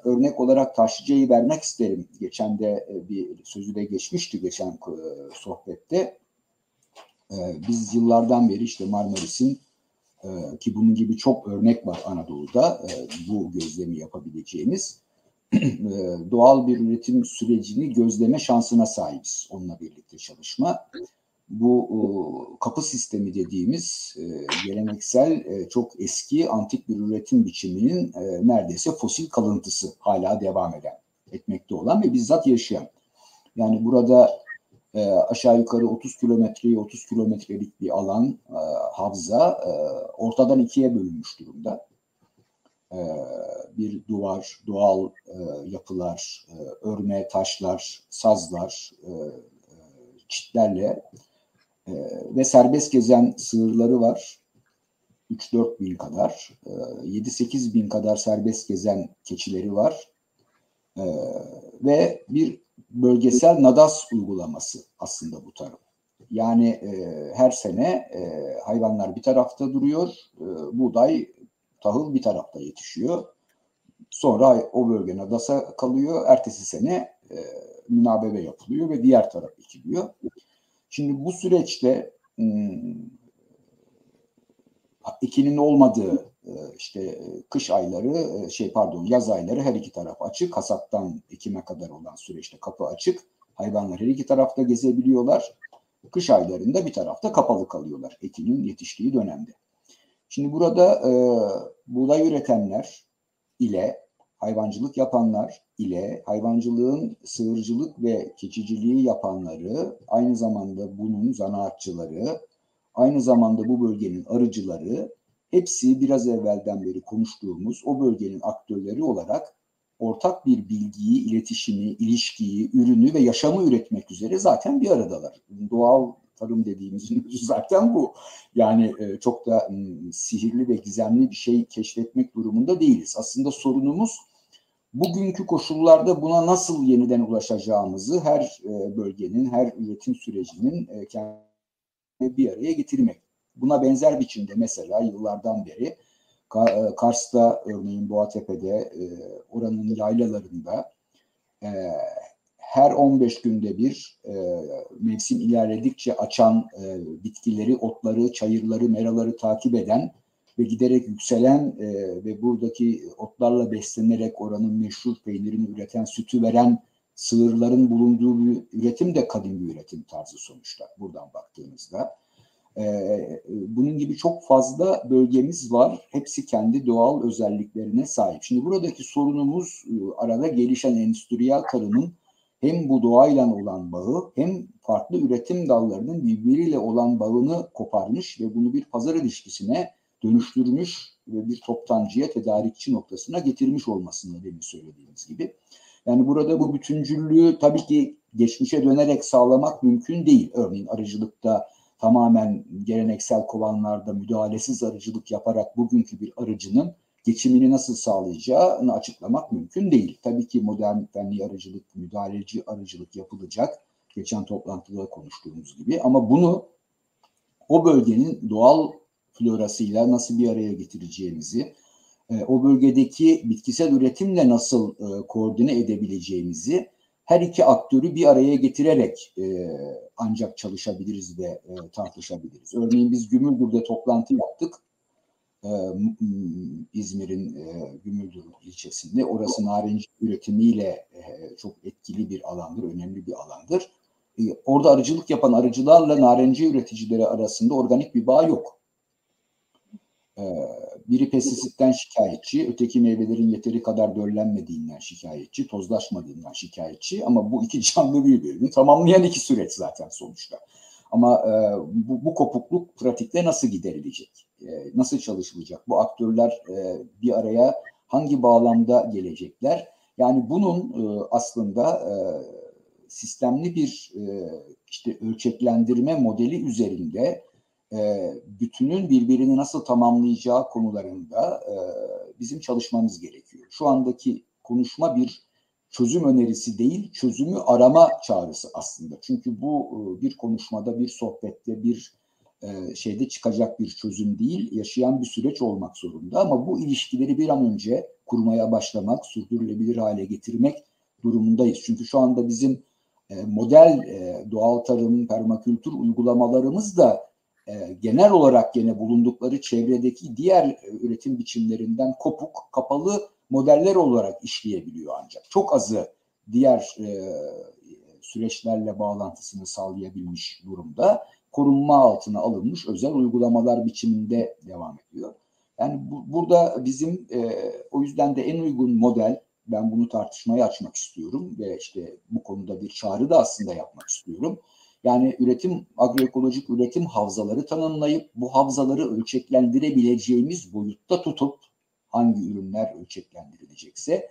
örnek olarak Taşlıca'yı vermek isterim. Geçen de e, bir sözü de geçmişti geçen e, sohbette. E, biz yıllardan beri işte Marmaris'in e, ki bunun gibi çok örnek var Anadolu'da e, bu gözlemi yapabileceğimiz e, doğal bir üretim sürecini gözleme şansına sahibiz onunla birlikte çalışma. Bu kapı sistemi dediğimiz geleneksel çok eski antik bir üretim biçiminin neredeyse fosil kalıntısı hala devam eden, etmekte olan ve bizzat yaşayan. Yani burada e, aşağı yukarı 30 kilometreyi 30 kilometrelik bir alan e, havza e, ortadan ikiye bölünmüş durumda. E, bir duvar, doğal e, yapılar, e, örme, taşlar, sazlar, e, e çitlerle e, ve serbest gezen sığırları var. 3-4 bin kadar, e, 7-8 bin kadar serbest gezen keçileri var. E, ve bir bölgesel NADAS uygulaması aslında bu tarım. Yani e, her sene e, hayvanlar bir tarafta duruyor, e, buğday, tahıl bir tarafta yetişiyor. Sonra o bölge NADAS'a kalıyor, ertesi sene e, münabebe yapılıyor ve diğer taraf ekiliyor. Şimdi bu süreçte hmm, ekinin olmadığı işte e, kış ayları e, şey pardon yaz ayları her iki taraf açık. Hasattan ekime kadar olan süreçte kapı açık. Hayvanlar her iki tarafta gezebiliyorlar. Kış aylarında bir tarafta kapalı kalıyorlar ekinin yetiştiği dönemde. Şimdi burada e, buğday üretenler ile hayvancılık yapanlar ile hayvancılığın sığırcılık ve keçiciliği yapanları aynı zamanda bunun zanaatçıları aynı zamanda bu bölgenin arıcıları hepsi biraz evvelden beri konuştuğumuz o bölgenin aktörleri olarak ortak bir bilgiyi, iletişimi, ilişkiyi, ürünü ve yaşamı üretmek üzere zaten bir aradalar. Doğal tarım dediğimizin zaten bu. Yani e, çok da sihirli ve gizemli bir şey keşfetmek durumunda değiliz. Aslında sorunumuz bugünkü koşullarda buna nasıl yeniden ulaşacağımızı her e, bölgenin, her üretim sürecinin e, kendini bir araya getirmek. Buna benzer biçimde mesela yıllardan beri e, Kars'ta örneğin Boğatepe'de e, oranın yaylalarında e, her 15 günde bir mevsim ilerledikçe açan bitkileri, otları, çayırları, meraları takip eden ve giderek yükselen ve buradaki otlarla beslenerek oranın meşhur peynirini üreten, sütü veren sığırların bulunduğu bir üretim de kadim bir üretim tarzı sonuçta buradan baktığımızda. Ee, bunun gibi çok fazla bölgemiz var. Hepsi kendi doğal özelliklerine sahip. Şimdi buradaki sorunumuz e, arada gelişen endüstriyel tarımın hem bu doğayla olan bağı hem farklı üretim dallarının birbiriyle olan bağını koparmış ve bunu bir pazar ilişkisine dönüştürmüş ve bir toptancıya, tedarikçi noktasına getirmiş olmasını demin söylediğimiz gibi. Yani burada bu bütüncüllüğü tabii ki geçmişe dönerek sağlamak mümkün değil. Örneğin arıcılıkta tamamen geleneksel kovanlarda müdahalesiz arıcılık yaparak bugünkü bir arıcının geçimini nasıl sağlayacağını açıklamak mümkün değil. Tabii ki modern fenli arıcılık, müdahaleci arıcılık yapılacak. Geçen toplantıda konuştuğumuz gibi ama bunu o bölgenin doğal florasıyla nasıl bir araya getireceğimizi, e, o bölgedeki bitkisel üretimle nasıl e, koordine edebileceğimizi her iki aktörü bir araya getirerek e, ancak çalışabiliriz ve e, tartışabiliriz. Örneğin biz Gümüldür'de toplantı yaptık. E, İzmir'in e, Gümüldür ilçesinde. Orası narenci üretimiyle e, çok etkili bir alandır, önemli bir alandır. E, orada arıcılık yapan arıcılarla narenci üreticileri arasında organik bir bağ yok. E, biri pestisitten şikayetçi, öteki meyvelerin yeteri kadar döllenmediğinden şikayetçi, tozlaşmadığından şikayetçi. Ama bu iki canlı birbirini tamamlayan iki süreç zaten sonuçta. Ama e, bu, bu kopukluk pratikte nasıl giderilecek? E, nasıl çalışılacak? Bu aktörler e, bir araya hangi bağlamda gelecekler? Yani bunun e, aslında e, sistemli bir e, işte ölçeklendirme modeli üzerinde e, bütünün birbirini nasıl tamamlayacağı konularında e, bizim çalışmamız gerekiyor. Şu andaki konuşma bir çözüm önerisi değil, çözümü arama çağrısı aslında. Çünkü bu e, bir konuşmada, bir sohbette, bir e, şeyde çıkacak bir çözüm değil, yaşayan bir süreç olmak zorunda. Ama bu ilişkileri bir an önce kurmaya başlamak, sürdürülebilir hale getirmek durumundayız. Çünkü şu anda bizim e, model e, doğal tarım, permakültür uygulamalarımız da genel olarak gene bulundukları çevredeki diğer e, üretim biçimlerinden kopuk, kapalı modeller olarak işleyebiliyor ancak. Çok azı diğer e, süreçlerle bağlantısını sağlayabilmiş durumda. Korunma altına alınmış özel uygulamalar biçiminde devam ediyor. Yani bu, burada bizim e, o yüzden de en uygun model ben bunu tartışmaya açmak istiyorum ve işte bu konuda bir çağrı da aslında yapmak istiyorum yani üretim, agroekolojik üretim havzaları tanımlayıp bu havzaları ölçeklendirebileceğimiz boyutta tutup hangi ürünler ölçeklendirilecekse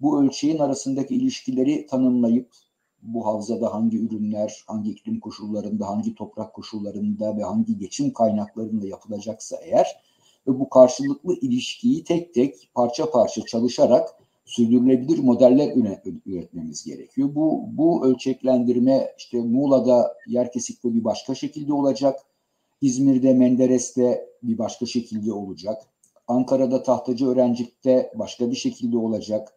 bu ölçeğin arasındaki ilişkileri tanımlayıp bu havzada hangi ürünler, hangi iklim koşullarında, hangi toprak koşullarında ve hangi geçim kaynaklarında yapılacaksa eğer ve bu karşılıklı ilişkiyi tek tek parça parça çalışarak sürdürülebilir modeller üretmemiz gerekiyor. Bu, bu ölçeklendirme işte Muğla'da yer kesikte bir başka şekilde olacak. İzmir'de Menderes'te bir başka şekilde olacak. Ankara'da Tahtacı Öğrencik'te başka bir şekilde olacak.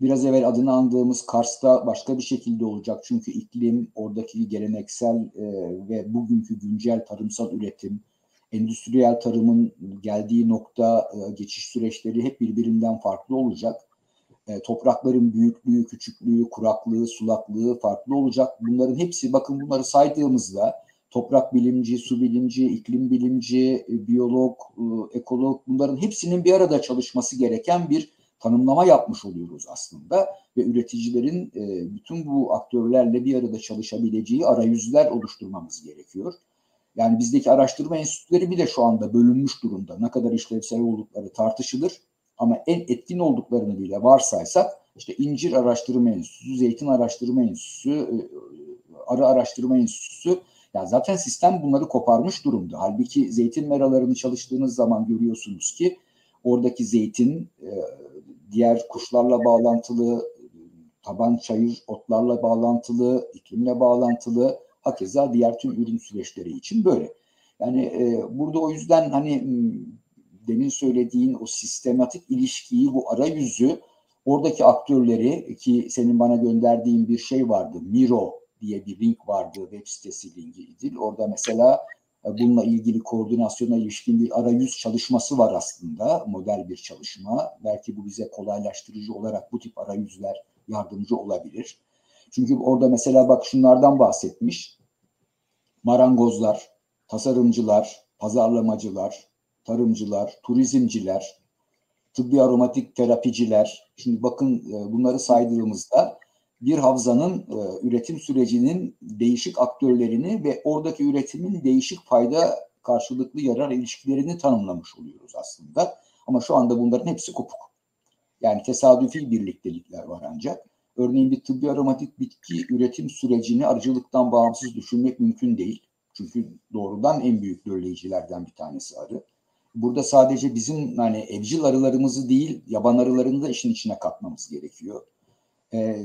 Biraz evvel adını andığımız Kars'ta başka bir şekilde olacak. Çünkü iklim, oradaki geleneksel e, ve bugünkü güncel tarımsal üretim, endüstriyel tarımın geldiği nokta, e, geçiş süreçleri hep birbirinden farklı olacak. E, toprakların büyüklüğü, küçüklüğü, kuraklığı, sulaklığı farklı olacak. Bunların hepsi bakın bunları saydığımızda toprak bilimci, su bilimci, iklim bilimci, e, biyolog, e, ekolog bunların hepsinin bir arada çalışması gereken bir tanımlama yapmış oluyoruz aslında ve üreticilerin bütün bu aktörlerle bir arada çalışabileceği arayüzler oluşturmamız gerekiyor. Yani bizdeki araştırma enstitüleri bile şu anda bölünmüş durumda. Ne kadar işlevsel oldukları tartışılır. Ama en etkin olduklarını bile varsaysak işte incir araştırma enstitüsü, zeytin araştırma enstitüsü, e, arı araştırma enstitüsü ya zaten sistem bunları koparmış durumda. Halbuki zeytin meralarını çalıştığınız zaman görüyorsunuz ki oradaki zeytin e, diğer kuşlarla bağlantılı, taban çayır otlarla bağlantılı, iklimle bağlantılı, hakeza diğer tüm ürün süreçleri için böyle. Yani e, burada o yüzden hani demin söylediğin o sistematik ilişkiyi, bu arayüzü Oradaki aktörleri ki senin bana gönderdiğin bir şey vardı. Miro diye bir link vardı web sitesi linkiydi. Orada mesela e, bununla ilgili koordinasyona ilişkin bir arayüz çalışması var aslında. Model bir çalışma. Belki bu bize kolaylaştırıcı olarak bu tip arayüzler yardımcı olabilir. Çünkü orada mesela bak şunlardan bahsetmiş. Marangozlar, tasarımcılar, pazarlamacılar, tarımcılar, turizmciler, tıbbi aromatik terapiciler. Şimdi bakın e, bunları saydığımızda bir havzanın e, üretim sürecinin değişik aktörlerini ve oradaki üretimin değişik fayda karşılıklı yarar ilişkilerini tanımlamış oluyoruz aslında. Ama şu anda bunların hepsi kopuk. Yani tesadüfi birliktelikler var ancak. Örneğin bir tıbbi aromatik bitki üretim sürecini arıcılıktan bağımsız düşünmek mümkün değil. Çünkü doğrudan en büyük dölleyicilerden bir tanesi arı. Burada sadece bizim hani evcil arılarımızı değil, yaban arılarını da işin içine katmamız gerekiyor. Ee,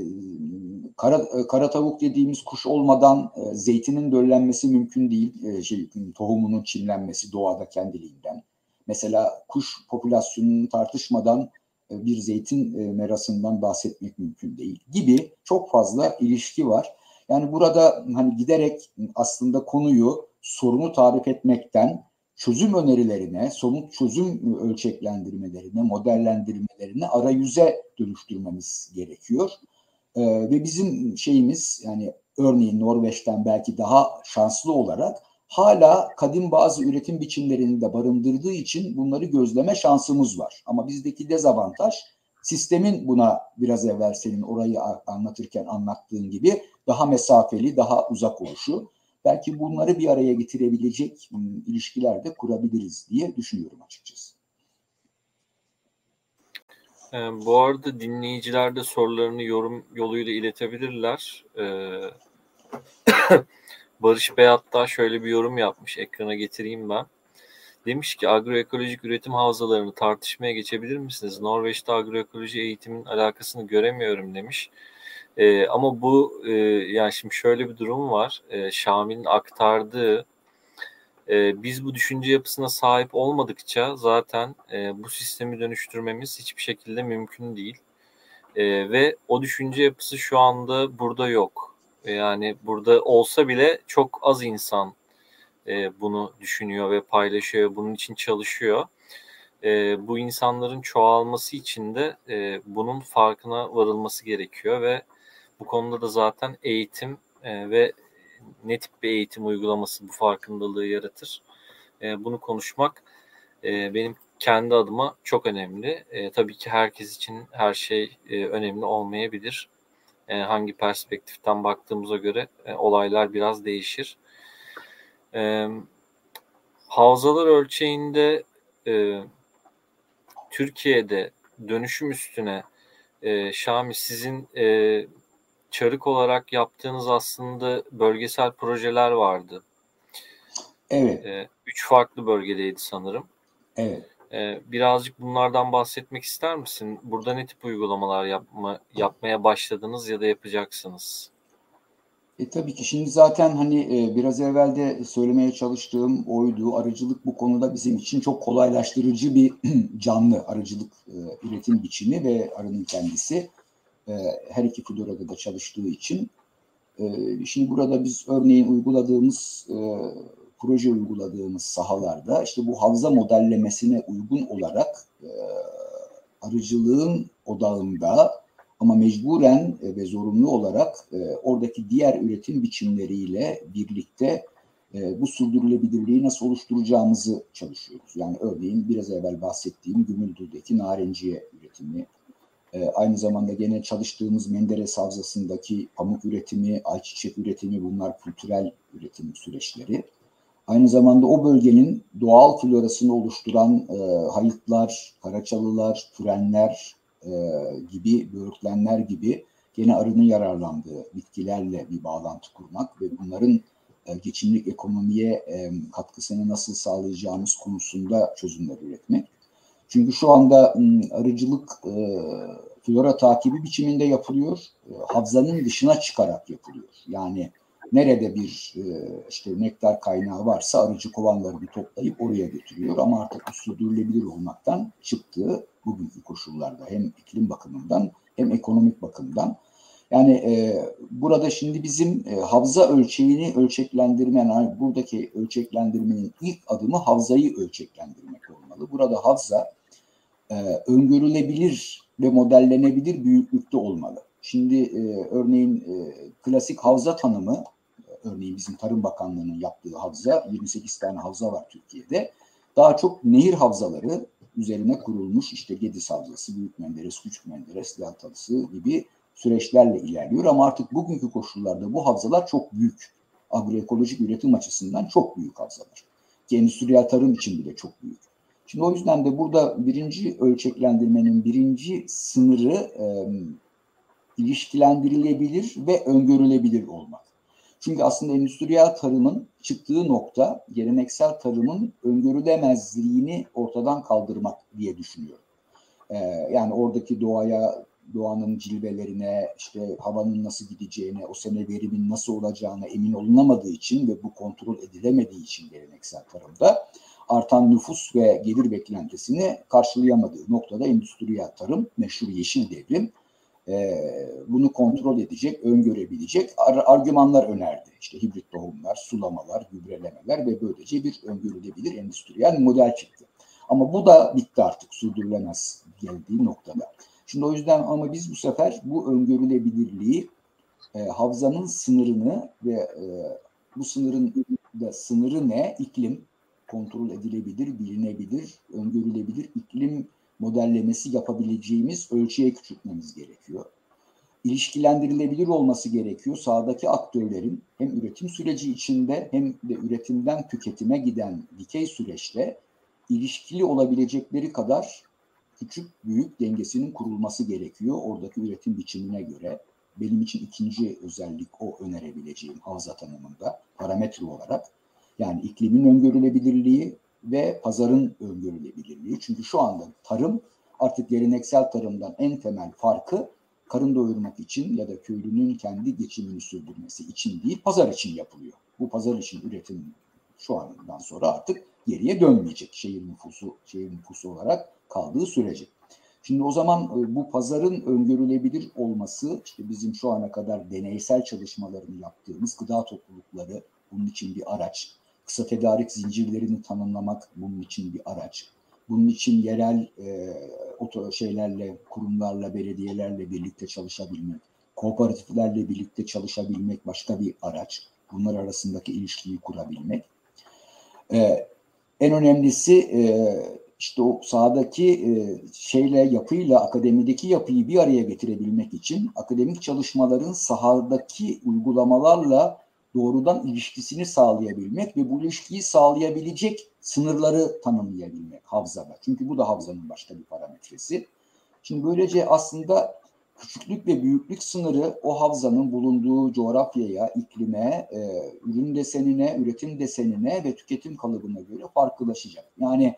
kara, e, kara tavuk dediğimiz kuş olmadan e, zeytinin döllenmesi mümkün değil. E, şey, tohumunun çimlenmesi doğada kendiliğinden. Mesela kuş popülasyonunu tartışmadan e, bir zeytin e, merasından bahsetmek mümkün değil gibi çok fazla ilişki var. Yani burada hani giderek aslında konuyu sorunu tarif etmekten çözüm önerilerine, somut çözüm ölçeklendirmelerine, modellendirmelerine arayüze dönüştürmemiz gerekiyor. Ee, ve bizim şeyimiz yani örneğin Norveç'ten belki daha şanslı olarak hala kadim bazı üretim biçimlerini de barındırdığı için bunları gözleme şansımız var. Ama bizdeki dezavantaj sistemin buna biraz evvel senin orayı anlatırken anlattığın gibi daha mesafeli, daha uzak oluşu belki bunları bir araya getirebilecek ıı, ilişkiler de kurabiliriz diye düşünüyorum açıkçası. Ee, bu arada dinleyiciler de sorularını yorum yoluyla iletebilirler. Ee, Barış Bey hatta şöyle bir yorum yapmış. Ekrana getireyim ben. Demiş ki agroekolojik üretim havzalarını tartışmaya geçebilir misiniz? Norveç'te agroekoloji eğitimin alakasını göremiyorum demiş. E, ama bu e, yani şimdi şöyle bir durum var. E, Şamil'in aktardığı e, biz bu düşünce yapısına sahip olmadıkça zaten e, bu sistemi dönüştürmemiz hiçbir şekilde mümkün değil. E, ve o düşünce yapısı şu anda burada yok. Yani burada olsa bile çok az insan e, bunu düşünüyor ve paylaşıyor, bunun için çalışıyor. E, bu insanların çoğalması için de e, bunun farkına varılması gerekiyor ve bu konuda da zaten eğitim e, ve ne tip bir eğitim uygulaması bu farkındalığı yaratır. E, bunu konuşmak e, benim kendi adıma çok önemli. E, tabii ki herkes için her şey e, önemli olmayabilir. E, hangi perspektiften baktığımıza göre e, olaylar biraz değişir. E, havzalar ölçeğinde e, Türkiye'de dönüşüm üstüne e, Şami sizin e, çarık olarak yaptığınız aslında bölgesel projeler vardı. Evet. E, üç farklı bölgedeydi sanırım. Evet. E, birazcık bunlardan bahsetmek ister misin? Burada ne tip uygulamalar yapma, yapmaya başladınız ya da yapacaksınız? E tabii ki şimdi zaten hani e, biraz evvel de söylemeye çalıştığım oydu. Arıcılık bu konuda bizim için çok kolaylaştırıcı bir canlı arıcılık e, üretim biçimi ve arının kendisi. E, her iki florada da çalıştığı için. E, şimdi burada biz örneğin uyguladığımız e, proje uyguladığımız sahalarda işte bu havza modellemesine uygun olarak arıcılığın odağında ama mecburen ve zorunlu olarak oradaki diğer üretim biçimleriyle birlikte bu sürdürülebilirliği nasıl oluşturacağımızı çalışıyoruz. Yani örneğin biraz evvel bahsettiğim Gümüldür'deki narenciye üretimi, e, aynı zamanda gene çalıştığımız Menderes Havzası'ndaki pamuk üretimi, ayçiçek üretimi bunlar kültürel üretim süreçleri. Aynı zamanda o bölgenin doğal florasını oluşturan e, hayıtlar, karaçalılar, fürenler e, gibi, böğürtlenler gibi gene arının yararlandığı bitkilerle bir bağlantı kurmak ve bunların e, geçimlik ekonomiye e, katkısını nasıl sağlayacağımız konusunda çözümler üretmek. Çünkü şu anda arıcılık e, flora takibi biçiminde yapılıyor. E, havzanın dışına çıkarak yapılıyor. Yani nerede bir işte nektar kaynağı varsa arıcı kovanlarını toplayıp oraya götürüyor ama artık sürdürülebilir olmaktan çıktığı bugünkü koşullarda hem iklim bakımından hem ekonomik bakımdan. Yani e, burada şimdi bizim e, havza ölçeğini ölçeklendirme, yani buradaki ölçeklendirmenin ilk adımı havzayı ölçeklendirmek olmalı. Burada havza e, öngörülebilir ve modellenebilir büyüklükte olmalı. Şimdi e, örneğin e, klasik havza tanımı, örneğin bizim Tarım Bakanlığı'nın yaptığı havza, 28 tane havza var Türkiye'de. Daha çok nehir havzaları üzerine kurulmuş işte Gediz Havzası, Büyük Menderes, Küçük Menderes, Deltalısı gibi süreçlerle ilerliyor. Ama artık bugünkü koşullarda bu havzalar çok büyük. Agroekolojik üretim açısından çok büyük havzalar. Endüstriyel tarım için bile çok büyük. Şimdi o yüzden de burada birinci ölçeklendirmenin birinci sınırı e, ilişkilendirilebilir ve öngörülebilir olmak. Çünkü aslında endüstriyel tarımın çıktığı nokta geleneksel tarımın öngörülemezliğini ortadan kaldırmak diye düşünüyorum. Ee, yani oradaki doğaya, doğanın cilvelerine, işte havanın nasıl gideceğine, o sene verimin nasıl olacağına emin olunamadığı için ve bu kontrol edilemediği için geleneksel tarımda artan nüfus ve gelir beklentisini karşılayamadığı noktada endüstriyel tarım, meşhur yeşil devrim e, bunu kontrol edecek, öngörebilecek ar- argümanlar önerdi. İşte hibrit tohumlar, sulamalar, gübrelemeler ve böylece bir öngörülebilir endüstriyel model çıktı. Ama bu da bitti artık sürdürülemez geldiği noktada. Şimdi o yüzden ama biz bu sefer bu öngörülebilirliği e, havzanın sınırını ve e, bu sınırın da sınırı ne? İklim kontrol edilebilir, bilinebilir, öngörülebilir iklim modellemesi yapabileceğimiz ölçüye küçültmemiz gerekiyor. İlişkilendirilebilir olması gerekiyor. Sağdaki aktörlerin hem üretim süreci içinde hem de üretimden tüketime giden dikey süreçte ilişkili olabilecekleri kadar küçük büyük dengesinin kurulması gerekiyor oradaki üretim biçimine göre. Benim için ikinci özellik o önerebileceğim havza tanımında parametre olarak. Yani iklimin öngörülebilirliği, ve pazarın öngörülebilirliği. Çünkü şu anda tarım artık geleneksel tarımdan en temel farkı karın doyurmak için ya da köylünün kendi geçimini sürdürmesi için değil, pazar için yapılıyor. Bu pazar için üretim şu andan sonra artık geriye dönmeyecek şehir nüfusu şehir nüfusu olarak kaldığı sürece. Şimdi o zaman e, bu pazarın öngörülebilir olması işte bizim şu ana kadar deneysel çalışmalarını yaptığımız gıda toplulukları bunun için bir araç kısa tedarik zincirlerini tanımlamak bunun için bir araç. Bunun için yerel e, oto şeylerle, kurumlarla, belediyelerle birlikte çalışabilmek, kooperatiflerle birlikte çalışabilmek başka bir araç. Bunlar arasındaki ilişkiyi kurabilmek. E, en önemlisi e, işte o sahadaki e, şeyle yapıyla akademideki yapıyı bir araya getirebilmek için akademik çalışmaların sahadaki uygulamalarla doğrudan ilişkisini sağlayabilmek ve bu ilişkiyi sağlayabilecek sınırları tanımlayabilmek havzada. Çünkü bu da havzanın başka bir parametresi. Şimdi böylece aslında küçüklük ve büyüklük sınırı o havzanın bulunduğu coğrafyaya, iklime, e, ürün desenine, üretim desenine ve tüketim kalıbına göre farklılaşacak. Yani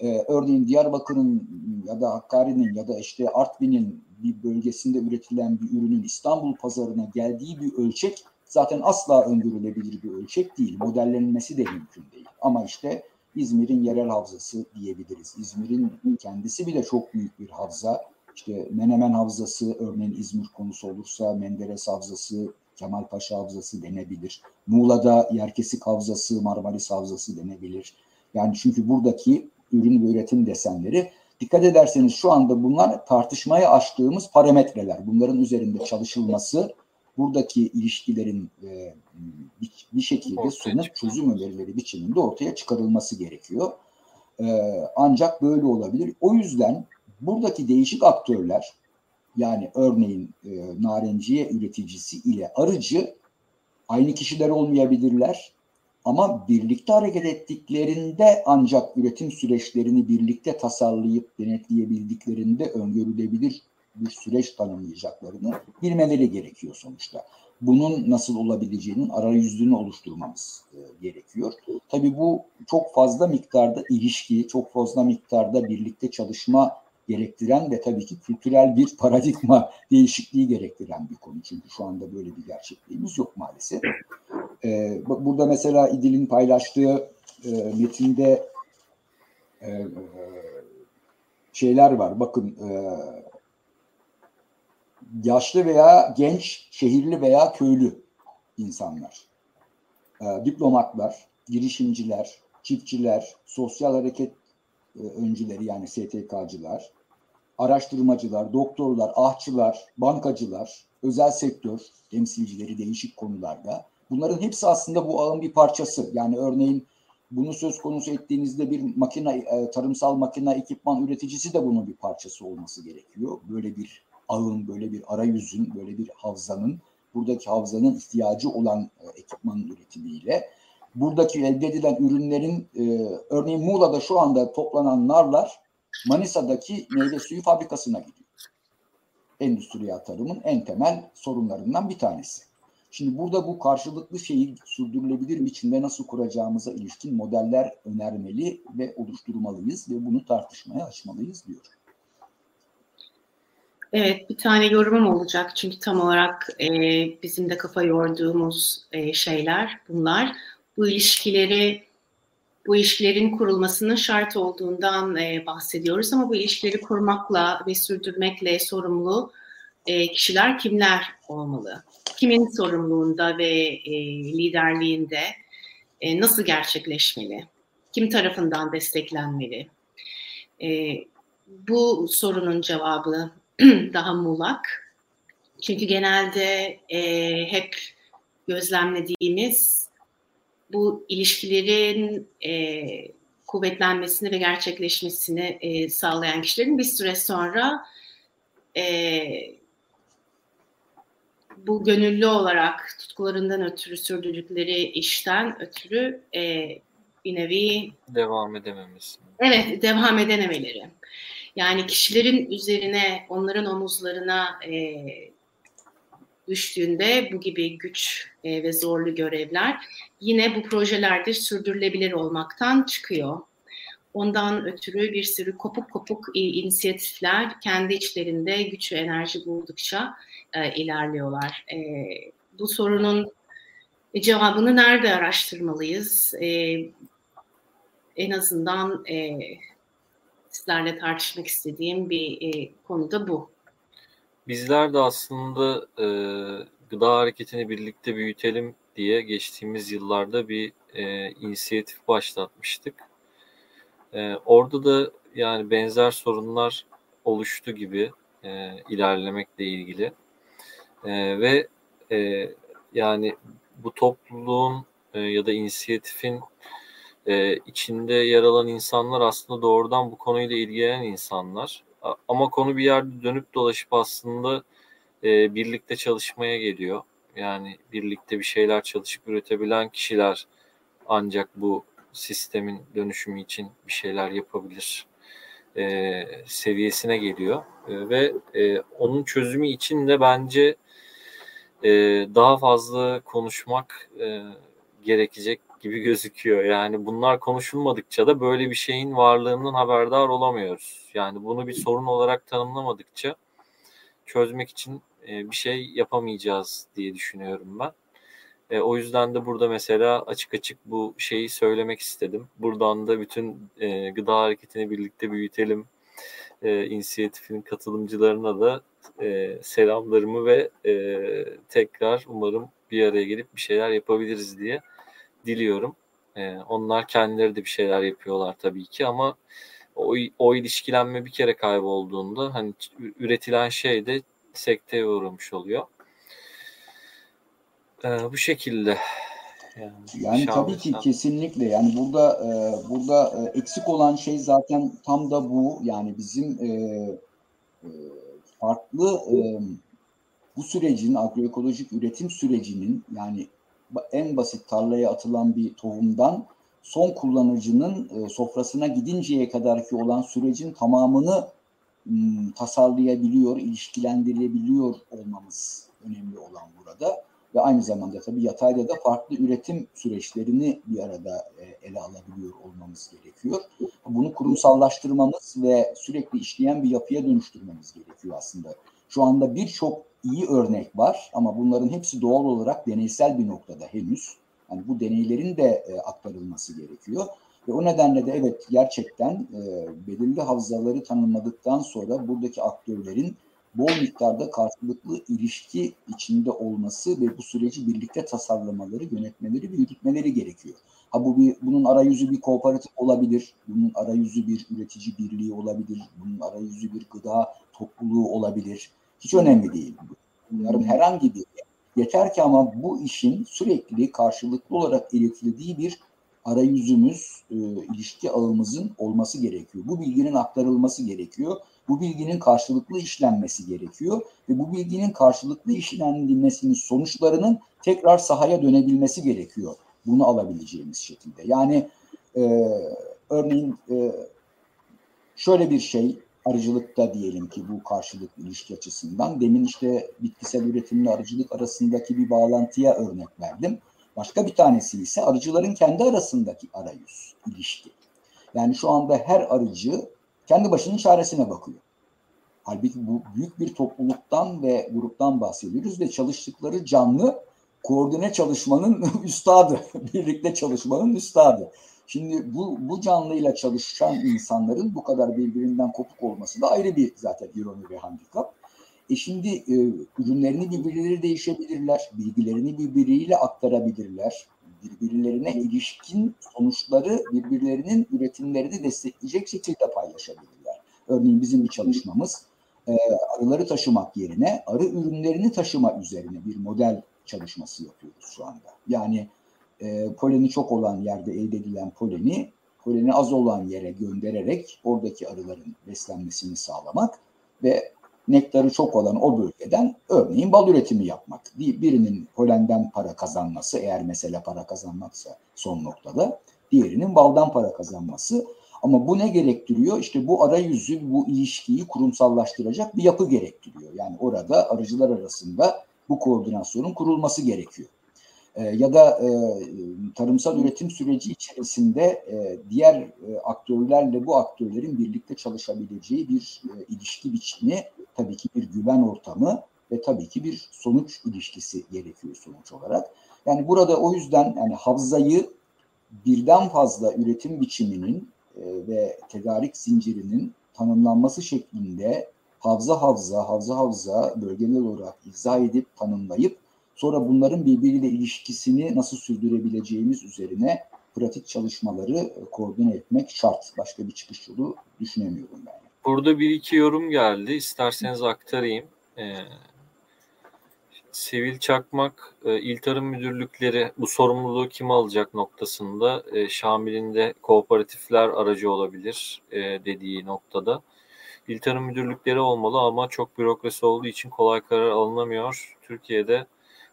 e, örneğin Diyarbakır'ın ya da Hakkari'nin ya da işte Artvin'in bir bölgesinde üretilen bir ürünün İstanbul pazarına geldiği bir ölçek zaten asla öngörülebilir bir ölçek değil. Modellenmesi de mümkün değil. Ama işte İzmir'in yerel havzası diyebiliriz. İzmir'in kendisi bile çok büyük bir havza. İşte Menemen Havzası örneğin İzmir konusu olursa Menderes Havzası, Kemalpaşa Havzası denebilir. Muğla'da Yerkesik Havzası, Marmaris Havzası denebilir. Yani çünkü buradaki ürün ve üretim desenleri dikkat ederseniz şu anda bunlar tartışmaya açtığımız parametreler. Bunların üzerinde çalışılması buradaki ilişkilerin e, bir, bir şekilde sonuç çözüm önerileri biçiminde ortaya çıkarılması gerekiyor. E, ancak böyle olabilir. O yüzden buradaki değişik aktörler yani örneğin e, narenciye üreticisi ile arıcı aynı kişiler olmayabilirler. Ama birlikte hareket ettiklerinde ancak üretim süreçlerini birlikte tasarlayıp denetleyebildiklerinde öngörülebilir bir süreç tanımlayacaklarını bilmeleri gerekiyor sonuçta. Bunun nasıl olabileceğinin arayüzünü oluşturmamız e, gerekiyor. Tabii bu çok fazla miktarda ilişki, çok fazla miktarda birlikte çalışma gerektiren ve tabii ki kültürel bir paradigma değişikliği gerektiren bir konu. Çünkü şu anda böyle bir gerçekliğimiz yok maalesef. E, burada mesela İdil'in paylaştığı e, metinde e, şeyler var. Bakın e, yaşlı veya genç, şehirli veya köylü insanlar, e, diplomatlar, girişimciler, çiftçiler, sosyal hareket öncüleri yani STK'cılar, araştırmacılar, doktorlar, ahçılar, bankacılar, özel sektör temsilcileri değişik konularda. Bunların hepsi aslında bu ağın bir parçası. Yani örneğin bunu söz konusu ettiğinizde bir makine, e, tarımsal makine ekipman üreticisi de bunun bir parçası olması gerekiyor. Böyle bir ağın, böyle bir arayüzün, böyle bir havzanın, buradaki havzanın ihtiyacı olan e, ekipmanın üretimiyle buradaki elde edilen ürünlerin e, örneğin Muğla'da şu anda toplanan narlar Manisa'daki meyve suyu fabrikasına gidiyor. Endüstriyel tarımın en temel sorunlarından bir tanesi. Şimdi burada bu karşılıklı şeyi sürdürülebilir biçimde nasıl kuracağımıza ilişkin modeller önermeli ve oluşturmalıyız ve bunu tartışmaya açmalıyız diyor. Evet, bir tane yorumum olacak çünkü tam olarak e, bizim de kafa yorduğumuz e, şeyler bunlar. Bu ilişkileri, bu ilişkilerin kurulmasının şart olduğundan e, bahsediyoruz ama bu ilişkileri kurmakla ve sürdürmekle sorumlu e, kişiler kimler olmalı? Kimin sorumluluğunda ve e, liderliğinde e, nasıl gerçekleşmeli? Kim tarafından desteklenmeli? E, bu sorunun cevabı daha muğlak. Çünkü genelde e, hep gözlemlediğimiz bu ilişkilerin e, kuvvetlenmesini ve gerçekleşmesini e, sağlayan kişilerin bir süre sonra e, bu gönüllü olarak tutkularından ötürü sürdürdükleri işten ötürü e, bir nevi devam edememesi. Evet, devam edememeleri. Yani kişilerin üzerine, onların omuzlarına e, düştüğünde bu gibi güç e, ve zorlu görevler yine bu projelerde sürdürülebilir olmaktan çıkıyor. Ondan ötürü bir sürü kopuk kopuk e, inisiyatifler kendi içlerinde güç ve enerji buldukça e, ilerliyorlar. Bu sorunun cevabını nerede araştırmalıyız? En azından sizlerle tartışmak istediğim bir konu da bu. Bizler de aslında e, gıda hareketini birlikte büyütelim diye geçtiğimiz yıllarda bir e, inisiyatif başlatmıştık. E, orada da yani benzer sorunlar oluştu gibi e, ilerlemekle ilgili e, ve e, yani bu topluluğun e, ya da inisiyatifin e, içinde yer alan insanlar aslında doğrudan bu konuyla ilgilenen insanlar. Ama konu bir yerde dönüp dolaşıp aslında e, birlikte çalışmaya geliyor. Yani birlikte bir şeyler çalışıp üretebilen kişiler ancak bu sistemin dönüşümü için bir şeyler yapabilir e, seviyesine geliyor. E, ve e, onun çözümü için de bence e, daha fazla konuşmak e, gerekecek gibi gözüküyor. Yani bunlar konuşulmadıkça da böyle bir şeyin varlığından haberdar olamıyoruz. Yani bunu bir sorun olarak tanımlamadıkça çözmek için e, bir şey yapamayacağız diye düşünüyorum ben. E, o yüzden de burada mesela açık açık bu şeyi söylemek istedim. Buradan da bütün e, gıda hareketini birlikte büyütelim e, inisiyatifinin katılımcılarına da e, selamlarımı ve e, tekrar umarım bir araya gelip bir şeyler yapabiliriz diye diliyorum. E, onlar kendileri de bir şeyler yapıyorlar tabii ki ama o, o ilişkilenme bir kere kaybolduğunda hani üretilen şey de sekteye uğramış oluyor. E, bu şekilde. Yani, yani tabii ki kesinlikle yani burada e, burada e, eksik olan şey zaten tam da bu yani bizim e, e, farklı e, bu sürecin agroekolojik üretim sürecinin yani en basit tarlaya atılan bir tohumdan son kullanıcının e, sofrasına gidinceye kadar ki olan sürecin tamamını m, tasarlayabiliyor, ilişkilendirebiliyor olmamız önemli olan burada. Ve aynı zamanda tabii yatayda da farklı üretim süreçlerini bir arada e, ele alabiliyor olmamız gerekiyor. Bunu kurumsallaştırmamız ve sürekli işleyen bir yapıya dönüştürmemiz gerekiyor aslında. Şu anda birçok iyi örnek var ama bunların hepsi doğal olarak deneysel bir noktada henüz. Yani bu deneylerin de e, aktarılması gerekiyor. Ve o nedenle de evet gerçekten e, belirli havzaları tanımladıktan sonra buradaki aktörlerin bol miktarda karşılıklı ilişki içinde olması ve bu süreci birlikte tasarlamaları, yönetmeleri ve yürütmeleri gerekiyor. Ha bu bir, bunun arayüzü bir kooperatif olabilir, bunun arayüzü bir üretici birliği olabilir, bunun arayüzü bir gıda topluluğu olabilir. Hiç önemli değil. Bunların herhangi bir yeter ki ama bu işin sürekli karşılıklı olarak iletildiği bir arayüzümüz, e, ilişki ağımızın olması gerekiyor. Bu bilginin aktarılması gerekiyor. Bu bilginin karşılıklı işlenmesi gerekiyor ve bu bilginin karşılıklı işlenmesinin sonuçlarının tekrar sahaya dönebilmesi gerekiyor. Bunu alabileceğimiz şekilde. Yani e, örneğin e, şöyle bir şey arıcılıkta diyelim ki bu karşılıklı ilişki açısından demin işte bitkisel üretimle arıcılık arasındaki bir bağlantıya örnek verdim. Başka bir tanesi ise arıcıların kendi arasındaki arayüz, ilişki. Yani şu anda her arıcı kendi başının çaresine bakıyor. Halbuki bu büyük bir topluluktan ve gruptan bahsediyoruz ve çalıştıkları canlı koordine çalışmanın üstadı, birlikte çalışmanın üstadı. Şimdi bu, bu canlıyla çalışan insanların bu kadar birbirinden kopuk olması da ayrı bir zaten ironi ve handikap. E şimdi e, ürünlerini birbirleri değişebilirler, bilgilerini birbiriyle aktarabilirler. Birbirlerine ilişkin sonuçları birbirlerinin üretimlerini destekleyecek şekilde paylaşabilirler. Örneğin bizim bir çalışmamız e, arıları taşımak yerine arı ürünlerini taşıma üzerine bir model çalışması yapıyoruz şu anda. Yani e, poleni çok olan yerde elde edilen poleni poleni az olan yere göndererek oradaki arıların beslenmesini sağlamak ve nektarı çok olan o bölgeden örneğin bal üretimi yapmak. Birinin polenden para kazanması eğer mesela para kazanmaksa son noktada diğerinin baldan para kazanması. Ama bu ne gerektiriyor? İşte bu arayüzü, bu ilişkiyi kurumsallaştıracak bir yapı gerektiriyor. Yani orada arıcılar arasında bu koordinasyonun kurulması gerekiyor. E, ya da e, tarımsal üretim süreci içerisinde e, diğer e, aktörlerle bu aktörlerin birlikte çalışabileceği bir e, ilişki biçimi, tabii ki bir güven ortamı ve tabii ki bir sonuç ilişkisi gerekiyor sonuç olarak. Yani burada o yüzden yani havzayı birden fazla üretim biçiminin e, ve tedarik zincirinin tanımlanması şeklinde havza havza, havza havza bölgeler olarak izah edip tanımlayıp sonra bunların birbiriyle ilişkisini nasıl sürdürebileceğimiz üzerine pratik çalışmaları e, koordine etmek şart. Başka bir çıkış yolu düşünemiyorum ben. Burada bir iki yorum geldi. İsterseniz aktarayım. Ee, Sevil Çakmak, e, İl Tarım Müdürlükleri bu sorumluluğu kim alacak noktasında e, Şamil'inde kooperatifler aracı olabilir e, dediği noktada. İl Tarım Müdürlükleri olmalı ama çok bürokrasi olduğu için kolay karar alınamıyor. Türkiye'de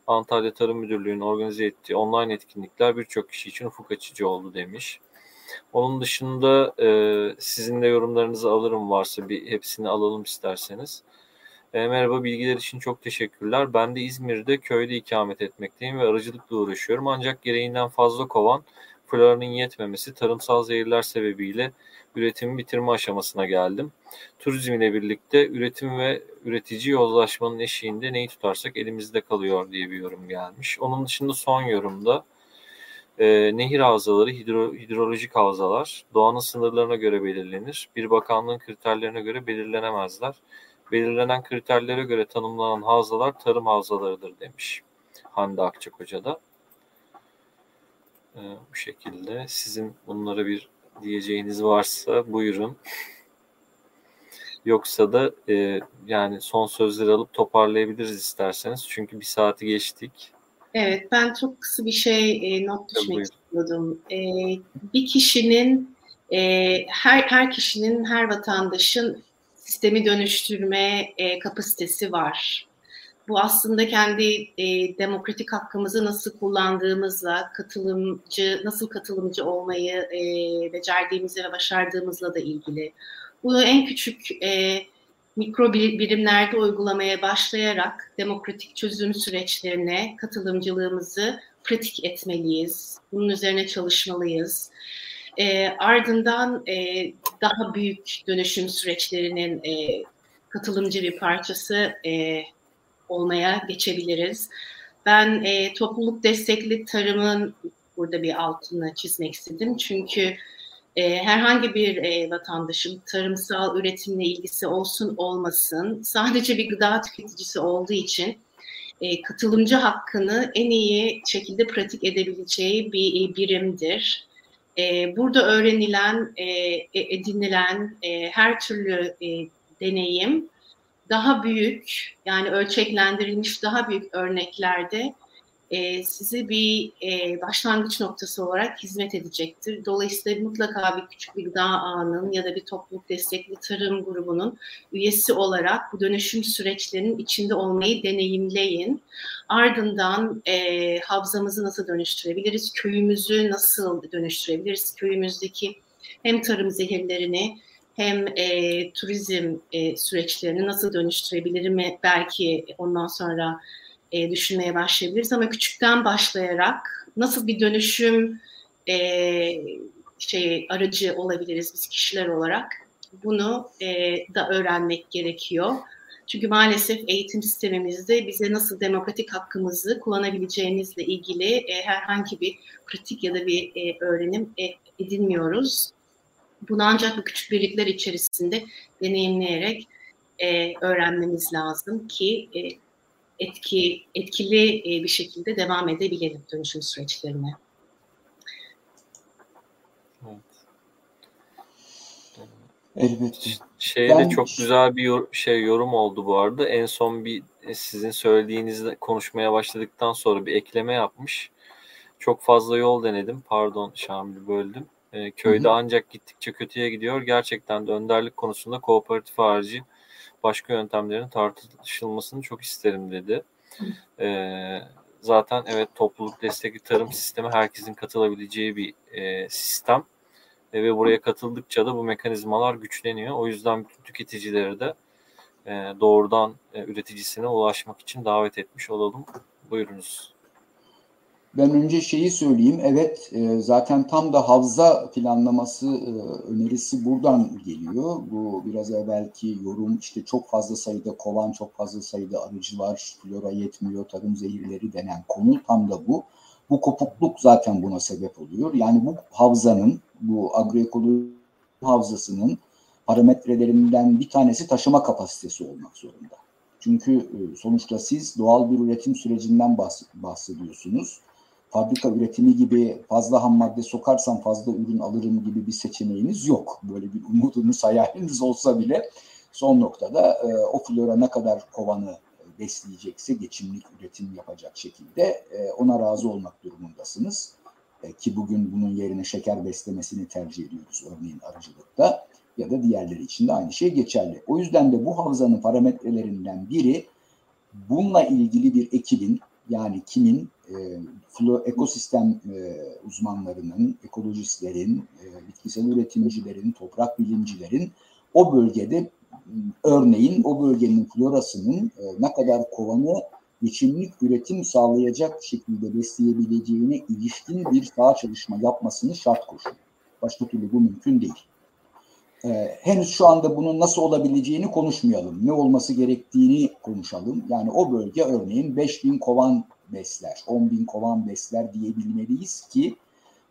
Antalya Tarım Müdürlüğü'nün organize ettiği online etkinlikler birçok kişi için ufuk açıcı oldu demiş. Onun dışında e, sizin de yorumlarınızı alırım varsa bir hepsini alalım isterseniz. E, merhaba bilgiler için çok teşekkürler. Ben de İzmir'de köyde ikamet etmekteyim ve arıcılıkla uğraşıyorum. Ancak gereğinden fazla kovan floranın yetmemesi tarımsal zehirler sebebiyle üretimi bitirme aşamasına geldim. Turizm ile birlikte üretim ve üretici yozlaşmanın eşiğinde neyi tutarsak elimizde kalıyor diye bir yorum gelmiş. Onun dışında son yorumda e, nehir havzaları, hidro, hidrolojik havzalar doğanın sınırlarına göre belirlenir. Bir bakanlığın kriterlerine göre belirlenemezler. Belirlenen kriterlere göre tanımlanan havzalar tarım havzalarıdır demiş Hande Akçakoca da. E, bu şekilde sizin bunlara bir diyeceğiniz varsa buyurun. Yoksa da e, yani son sözleri alıp toparlayabiliriz isterseniz. Çünkü bir saati geçtik. Evet, ben çok kısa bir şey e, not düşmek istiyordum. E, bir kişinin, e, her her kişinin, her vatandaşın sistemi dönüştürme e, kapasitesi var. Bu aslında kendi e, demokratik hakkımızı nasıl kullandığımızla, katılımcı, nasıl katılımcı olmayı e, becerdiğimizle ve başardığımızla da ilgili. Bunu en küçük e, mikro birimlerde uygulamaya başlayarak demokratik çözüm süreçlerine katılımcılığımızı pratik etmeliyiz. Bunun üzerine çalışmalıyız. E, ardından e, daha büyük dönüşüm süreçlerinin e, katılımcı bir parçası e, olmaya geçebiliriz. Ben e, topluluk destekli tarımın burada bir altını çizmek istedim. Çünkü e, herhangi bir e, vatandaşın tarımsal üretimle ilgisi olsun olmasın sadece bir gıda tüketicisi olduğu için e, katılımcı hakkını en iyi şekilde pratik edebileceği bir e, birimdir. E, burada öğrenilen, e, e edinilen e, her türlü e, deneyim daha büyük yani ölçeklendirilmiş daha büyük örneklerde e, size bir e, başlangıç noktası olarak hizmet edecektir. Dolayısıyla mutlaka bir küçük bir gıda ağının ya da bir topluluk destekli tarım grubunun üyesi olarak bu dönüşüm süreçlerinin içinde olmayı deneyimleyin. Ardından e, havzamızı nasıl dönüştürebiliriz, köyümüzü nasıl dönüştürebiliriz, köyümüzdeki hem tarım zehirlerini hem e, turizm e, süreçlerini nasıl dönüştürebilirim belki ondan sonra e, düşünmeye başlayabiliriz ama küçükten başlayarak nasıl bir dönüşüm e, şey aracı olabiliriz biz kişiler olarak bunu e, da öğrenmek gerekiyor. Çünkü maalesef eğitim sistemimizde bize nasıl demokratik hakkımızı kullanabileceğimizle ilgili e, herhangi bir pratik ya da bir e, öğrenim e, edinmiyoruz. Bunu ancak bu küçük birlikler içerisinde deneyimleyerek e, öğrenmemiz lazım ki e, etki etkili e, bir şekilde devam edebilelim dönüşüm süreçlerine. Evet. Elbette. Şeyde ben... çok güzel bir yor- şey yorum oldu bu arada. En son bir e, sizin söylediğinizde konuşmaya başladıktan sonra bir ekleme yapmış. Çok fazla yol denedim. Pardon Şamil böldüm. E, köyde hı hı. ancak gittikçe kötüye gidiyor. Gerçekten de önderlik konusunda kooperatif harici başka yöntemlerin tartışılmasını çok isterim dedi. E, zaten evet topluluk destekli tarım sistemi herkesin katılabileceği bir e, sistem e, ve buraya katıldıkça da bu mekanizmalar güçleniyor. O yüzden bütün tüketicileri de e, doğrudan e, üreticisine ulaşmak için davet etmiş olalım. Buyurunuz. Ben önce şeyi söyleyeyim. Evet e, zaten tam da havza planlaması e, önerisi buradan geliyor. Bu biraz evvelki yorum işte çok fazla sayıda kovan, çok fazla sayıda arıcı var, flora yetmiyor, tarım zehirleri denen konu tam da bu. Bu kopukluk zaten buna sebep oluyor. Yani bu havzanın, bu agroekoloji havzasının parametrelerinden bir tanesi taşıma kapasitesi olmak zorunda. Çünkü e, sonuçta siz doğal bir üretim sürecinden bahsediyorsunuz fabrika üretimi gibi fazla ham madde sokarsam fazla ürün alırım gibi bir seçeneğiniz yok. Böyle bir umudunuz, hayaliniz olsa bile son noktada e, o flora ne kadar kovanı besleyecekse geçimlik üretim yapacak şekilde e, ona razı olmak durumundasınız. E, ki bugün bunun yerine şeker beslemesini tercih ediyoruz örneğin arıcılıkta ya da diğerleri için de aynı şey geçerli. O yüzden de bu havzanın parametrelerinden biri bununla ilgili bir ekibin yani kimin e, ekosistem e, uzmanlarının, ekolojistlerin, e, bitkisel üretimcilerin, toprak bilimcilerin o bölgede örneğin o bölgenin florasının e, ne kadar kovanı geçimlik üretim sağlayacak şekilde besleyebileceğine ilişkin bir saha çalışma yapmasını şart koşuyor. Başka türlü bu mümkün değil. Ee, henüz şu anda bunun nasıl olabileceğini konuşmayalım. Ne olması gerektiğini konuşalım. Yani o bölge örneğin 5000 kovan besler, 10 bin kovan besler diyebilmeliyiz ki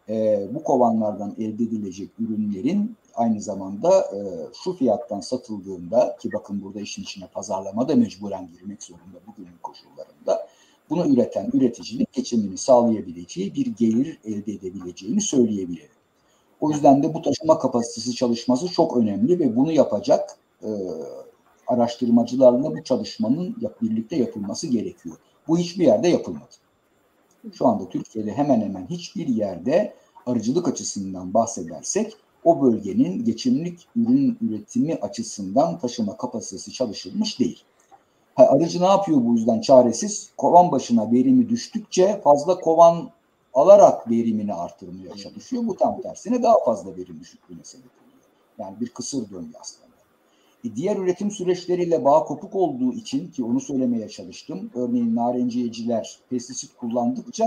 e, bu kovanlardan elde edilecek ürünlerin aynı zamanda e, şu fiyattan satıldığında ki bakın burada işin içine pazarlama da mecburen girmek zorunda bugünün koşullarında bunu üreten üreticinin geçimini sağlayabileceği bir gelir elde edebileceğini söyleyebilirim. O yüzden de bu taşıma kapasitesi çalışması çok önemli ve bunu yapacak e, araştırmacılarla bu çalışmanın birlikte yapılması gerekiyor. Bu hiçbir yerde yapılmadı. Şu anda Türkiye'de hemen hemen hiçbir yerde arıcılık açısından bahsedersek o bölgenin geçimlik ürün üretimi açısından taşıma kapasitesi çalışılmış değil. Ha, arıcı ne yapıyor bu yüzden çaresiz? Kovan başına verimi düştükçe fazla kovan alarak verimini artırmaya çalışıyor. Bu tam tersine daha fazla verim düşüklüğüne sebep oluyor. Yani bir kısır döngü aslında. E, diğer üretim süreçleriyle bağ kopuk olduğu için ki onu söylemeye çalıştım. Örneğin narenciyeciler pestisit kullandıkça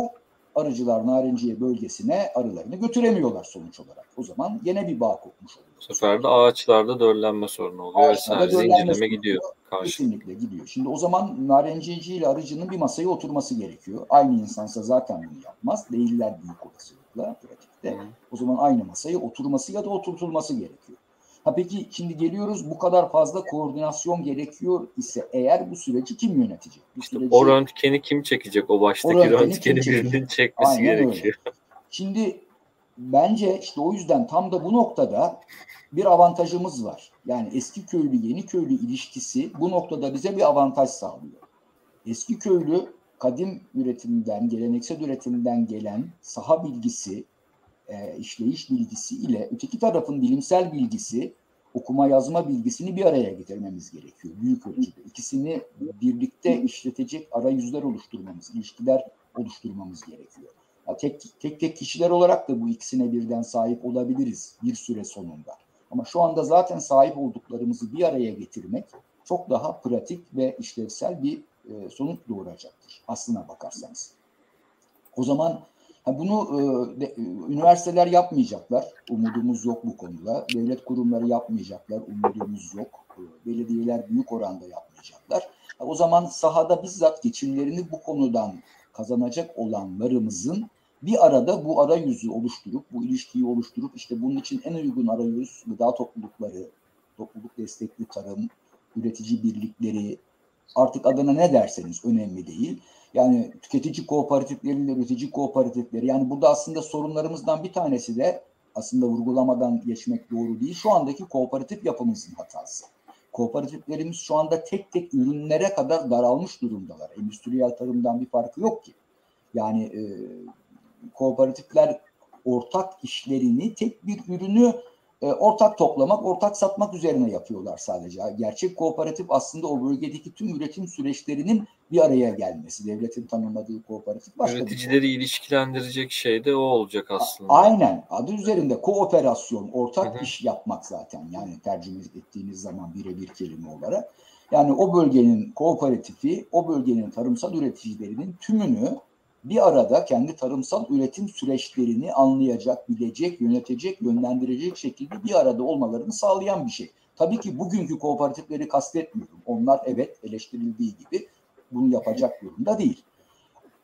arıcılar Narenciye bölgesine arılarını götüremiyorlar sonuç olarak. O zaman yine bir bağ kopmuş oluyor. Bu sefer de ağaçlarda döllenme sorunu oluyor Ağaçlarda Zincirleme gidiyor karşı. Kesinlikle gidiyor. Şimdi o zaman narenciyeci ile arıcının bir masaya oturması gerekiyor. Aynı insansa zaten bunu yapmaz. Değiller büyük olasılıkla pratikte. Hı. O zaman aynı masaya oturması ya da oturtulması gerekiyor. Ha peki şimdi geliyoruz bu kadar fazla koordinasyon gerekiyor ise eğer bu süreci kim yönetecek? Bu İşte süreci, o röntgeni kim çekecek? O baştaki O röntgeni birinin çekmesi Aynen öyle. gerekiyor. Şimdi bence işte o yüzden tam da bu noktada bir avantajımız var. Yani eski köylü yeni köylü ilişkisi bu noktada bize bir avantaj sağlıyor. Eski köylü kadim üretimden, geleneksel üretimden gelen saha bilgisi, e, işleyiş bilgisi ile öteki tarafın bilimsel bilgisi, okuma yazma bilgisini bir araya getirmemiz gerekiyor büyük ölçüde. İkisini birlikte işletecek arayüzler oluşturmamız, ilişkiler oluşturmamız gerekiyor. Ya tek, tek tek kişiler olarak da bu ikisine birden sahip olabiliriz bir süre sonunda. Ama şu anda zaten sahip olduklarımızı bir araya getirmek çok daha pratik ve işlevsel bir e, sonuç doğuracaktır aslına bakarsanız. O zaman bunu e, e, üniversiteler yapmayacaklar. Umudumuz yok bu konuda. Devlet kurumları yapmayacaklar. Umudumuz yok. E, belediyeler büyük oranda yapmayacaklar. Ha, o zaman sahada bizzat geçimlerini bu konudan kazanacak olanlarımızın bir arada bu arayüzü oluşturup, bu ilişkiyi oluşturup işte bunun için en uygun arayüz gıda toplulukları, topluluk destekli tarım, üretici birlikleri, artık adına ne derseniz önemli değil. Yani tüketici kooperatifleriyle üretici kooperatifleri yani burada aslında sorunlarımızdan bir tanesi de aslında vurgulamadan geçmek doğru değil. Şu andaki kooperatif yapımızın hatası. Kooperatiflerimiz şu anda tek tek ürünlere kadar daralmış durumdalar. Endüstriyel tarımdan bir farkı yok ki. Yani e, kooperatifler ortak işlerini tek bir ürünü e, ortak toplamak, ortak satmak üzerine yapıyorlar sadece. Gerçek kooperatif aslında o bölgedeki tüm üretim süreçlerinin bir araya gelmesi. Devletin tanımladığı kooperatif başka bir Üreticileri ilişkilendirecek şey de o olacak aslında. Aynen. Adı üzerinde kooperasyon, ortak Hı hı. iş yapmak zaten. Yani tercüme ettiğiniz zaman birebir kelime olarak. Yani o bölgenin kooperatifi, o bölgenin tarımsal üreticilerinin tümünü bir arada kendi tarımsal üretim süreçlerini anlayacak, bilecek, yönetecek, yönlendirecek şekilde bir arada olmalarını sağlayan bir şey. Tabii ki bugünkü kooperatifleri kastetmiyorum. Onlar evet eleştirildiği gibi bunu yapacak durumda değil.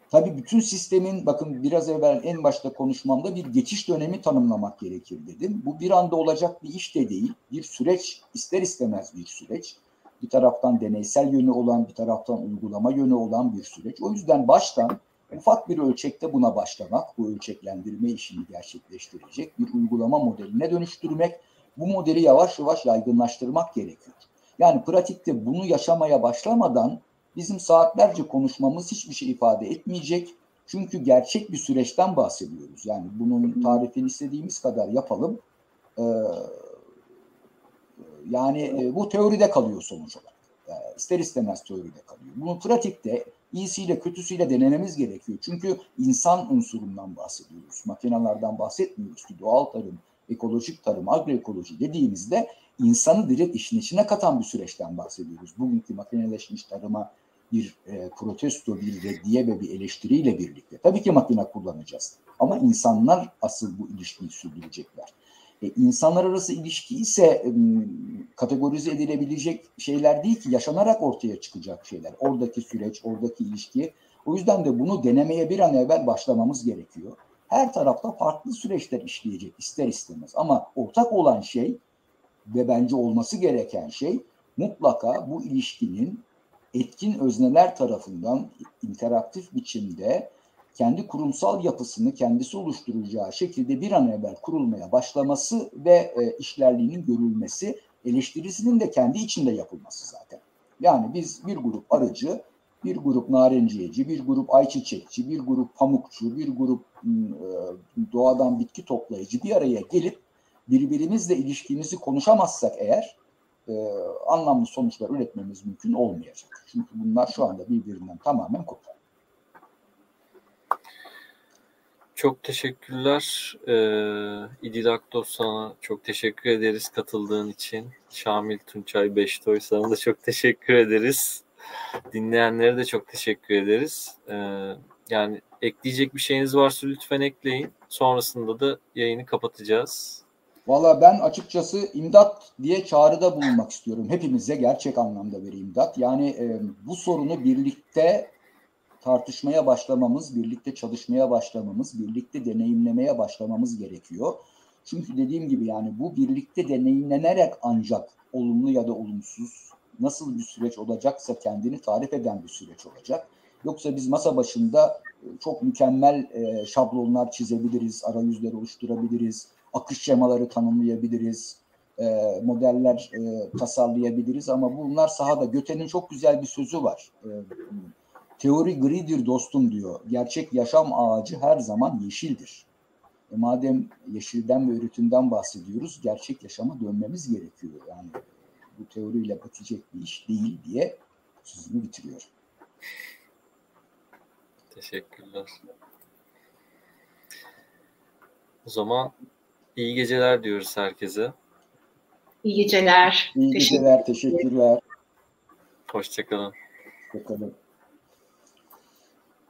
Tabii bütün sistemin bakın biraz evvel en başta konuşmamda bir geçiş dönemi tanımlamak gerekir dedim. Bu bir anda olacak bir iş de değil. Bir süreç ister istemez bir süreç. Bir taraftan deneysel yönü olan, bir taraftan uygulama yönü olan bir süreç. O yüzden baştan ufak bir ölçekte buna başlamak, bu ölçeklendirme işini gerçekleştirecek bir uygulama modeline dönüştürmek, bu modeli yavaş yavaş yaygınlaştırmak gerekiyor. Yani pratikte bunu yaşamaya başlamadan bizim saatlerce konuşmamız hiçbir şey ifade etmeyecek. Çünkü gerçek bir süreçten bahsediyoruz. Yani bunun tarifini istediğimiz kadar yapalım. Ee, yani e, bu teoride kalıyor sonuç olarak. Yani ister istemez teoride kalıyor. Bunu pratikte iyisiyle kötüsüyle denememiz gerekiyor. Çünkü insan unsurundan bahsediyoruz. Makinelerden bahsetmiyoruz ki doğal tarım, ekolojik tarım, agroekoloji dediğimizde insanı direkt işin içine katan bir süreçten bahsediyoruz. Bugünkü makineleşmiş tarıma bir e, protesto, bir reddiye ve bir eleştiriyle birlikte. Tabii ki makine kullanacağız. Ama insanlar asıl bu ilişkiyi sürdürecekler. E, insanlar arası ilişki ise e, kategorize edilebilecek şeyler değil ki yaşanarak ortaya çıkacak şeyler. Oradaki süreç, oradaki ilişki. O yüzden de bunu denemeye bir an evvel başlamamız gerekiyor. Her tarafta farklı süreçler işleyecek ister istemez. Ama ortak olan şey ve bence olması gereken şey mutlaka bu ilişkinin etkin özneler tarafından interaktif biçimde kendi kurumsal yapısını kendisi oluşturacağı şekilde bir an evvel kurulmaya başlaması ve e, işlerliğinin görülmesi, eleştirisinin de kendi içinde yapılması zaten. Yani biz bir grup arıcı, bir grup narenciyeci, bir grup ayçiçekçi, bir grup pamukçu, bir grup e, doğadan bitki toplayıcı bir araya gelip birbirimizle ilişkimizi konuşamazsak eğer e, anlamlı sonuçlar üretmemiz mümkün olmayacak. Çünkü bunlar şu anda birbirinden tamamen kopar. Çok teşekkürler. Ee, İdil Aktos sana çok teşekkür ederiz katıldığın için. Şamil Tunçay Beştoy sana da çok teşekkür ederiz. Dinleyenlere de çok teşekkür ederiz. Ee, yani ekleyecek bir şeyiniz varsa lütfen ekleyin. Sonrasında da yayını kapatacağız. Valla ben açıkçası imdat diye çağrıda bulunmak istiyorum. Hepimize gerçek anlamda bir imdat. Yani e, bu sorunu birlikte tartışmaya başlamamız, birlikte çalışmaya başlamamız, birlikte deneyimlemeye başlamamız gerekiyor. Çünkü dediğim gibi yani bu birlikte deneyimlenerek ancak olumlu ya da olumsuz nasıl bir süreç olacaksa kendini tarif eden bir süreç olacak. Yoksa biz masa başında e, çok mükemmel e, şablonlar çizebiliriz, arayüzler oluşturabiliriz, akış şemaları tanımlayabiliriz, e, modeller tasarlayabiliriz ama bunlar sahada. Göte'nin çok güzel bir sözü var. Teori gridir dostum diyor. Gerçek yaşam ağacı her zaman yeşildir. E, madem yeşilden ve üretimden bahsediyoruz, gerçek yaşama dönmemiz gerekiyor. Yani bu teoriyle bitecek bir iş değil diye sözümü bitiriyorum. Teşekkürler. O zaman iyi geceler diyoruz herkese. İyi geceler. İyi geceler, teşekkürler. Hoşçakalın. Hoşçakalın.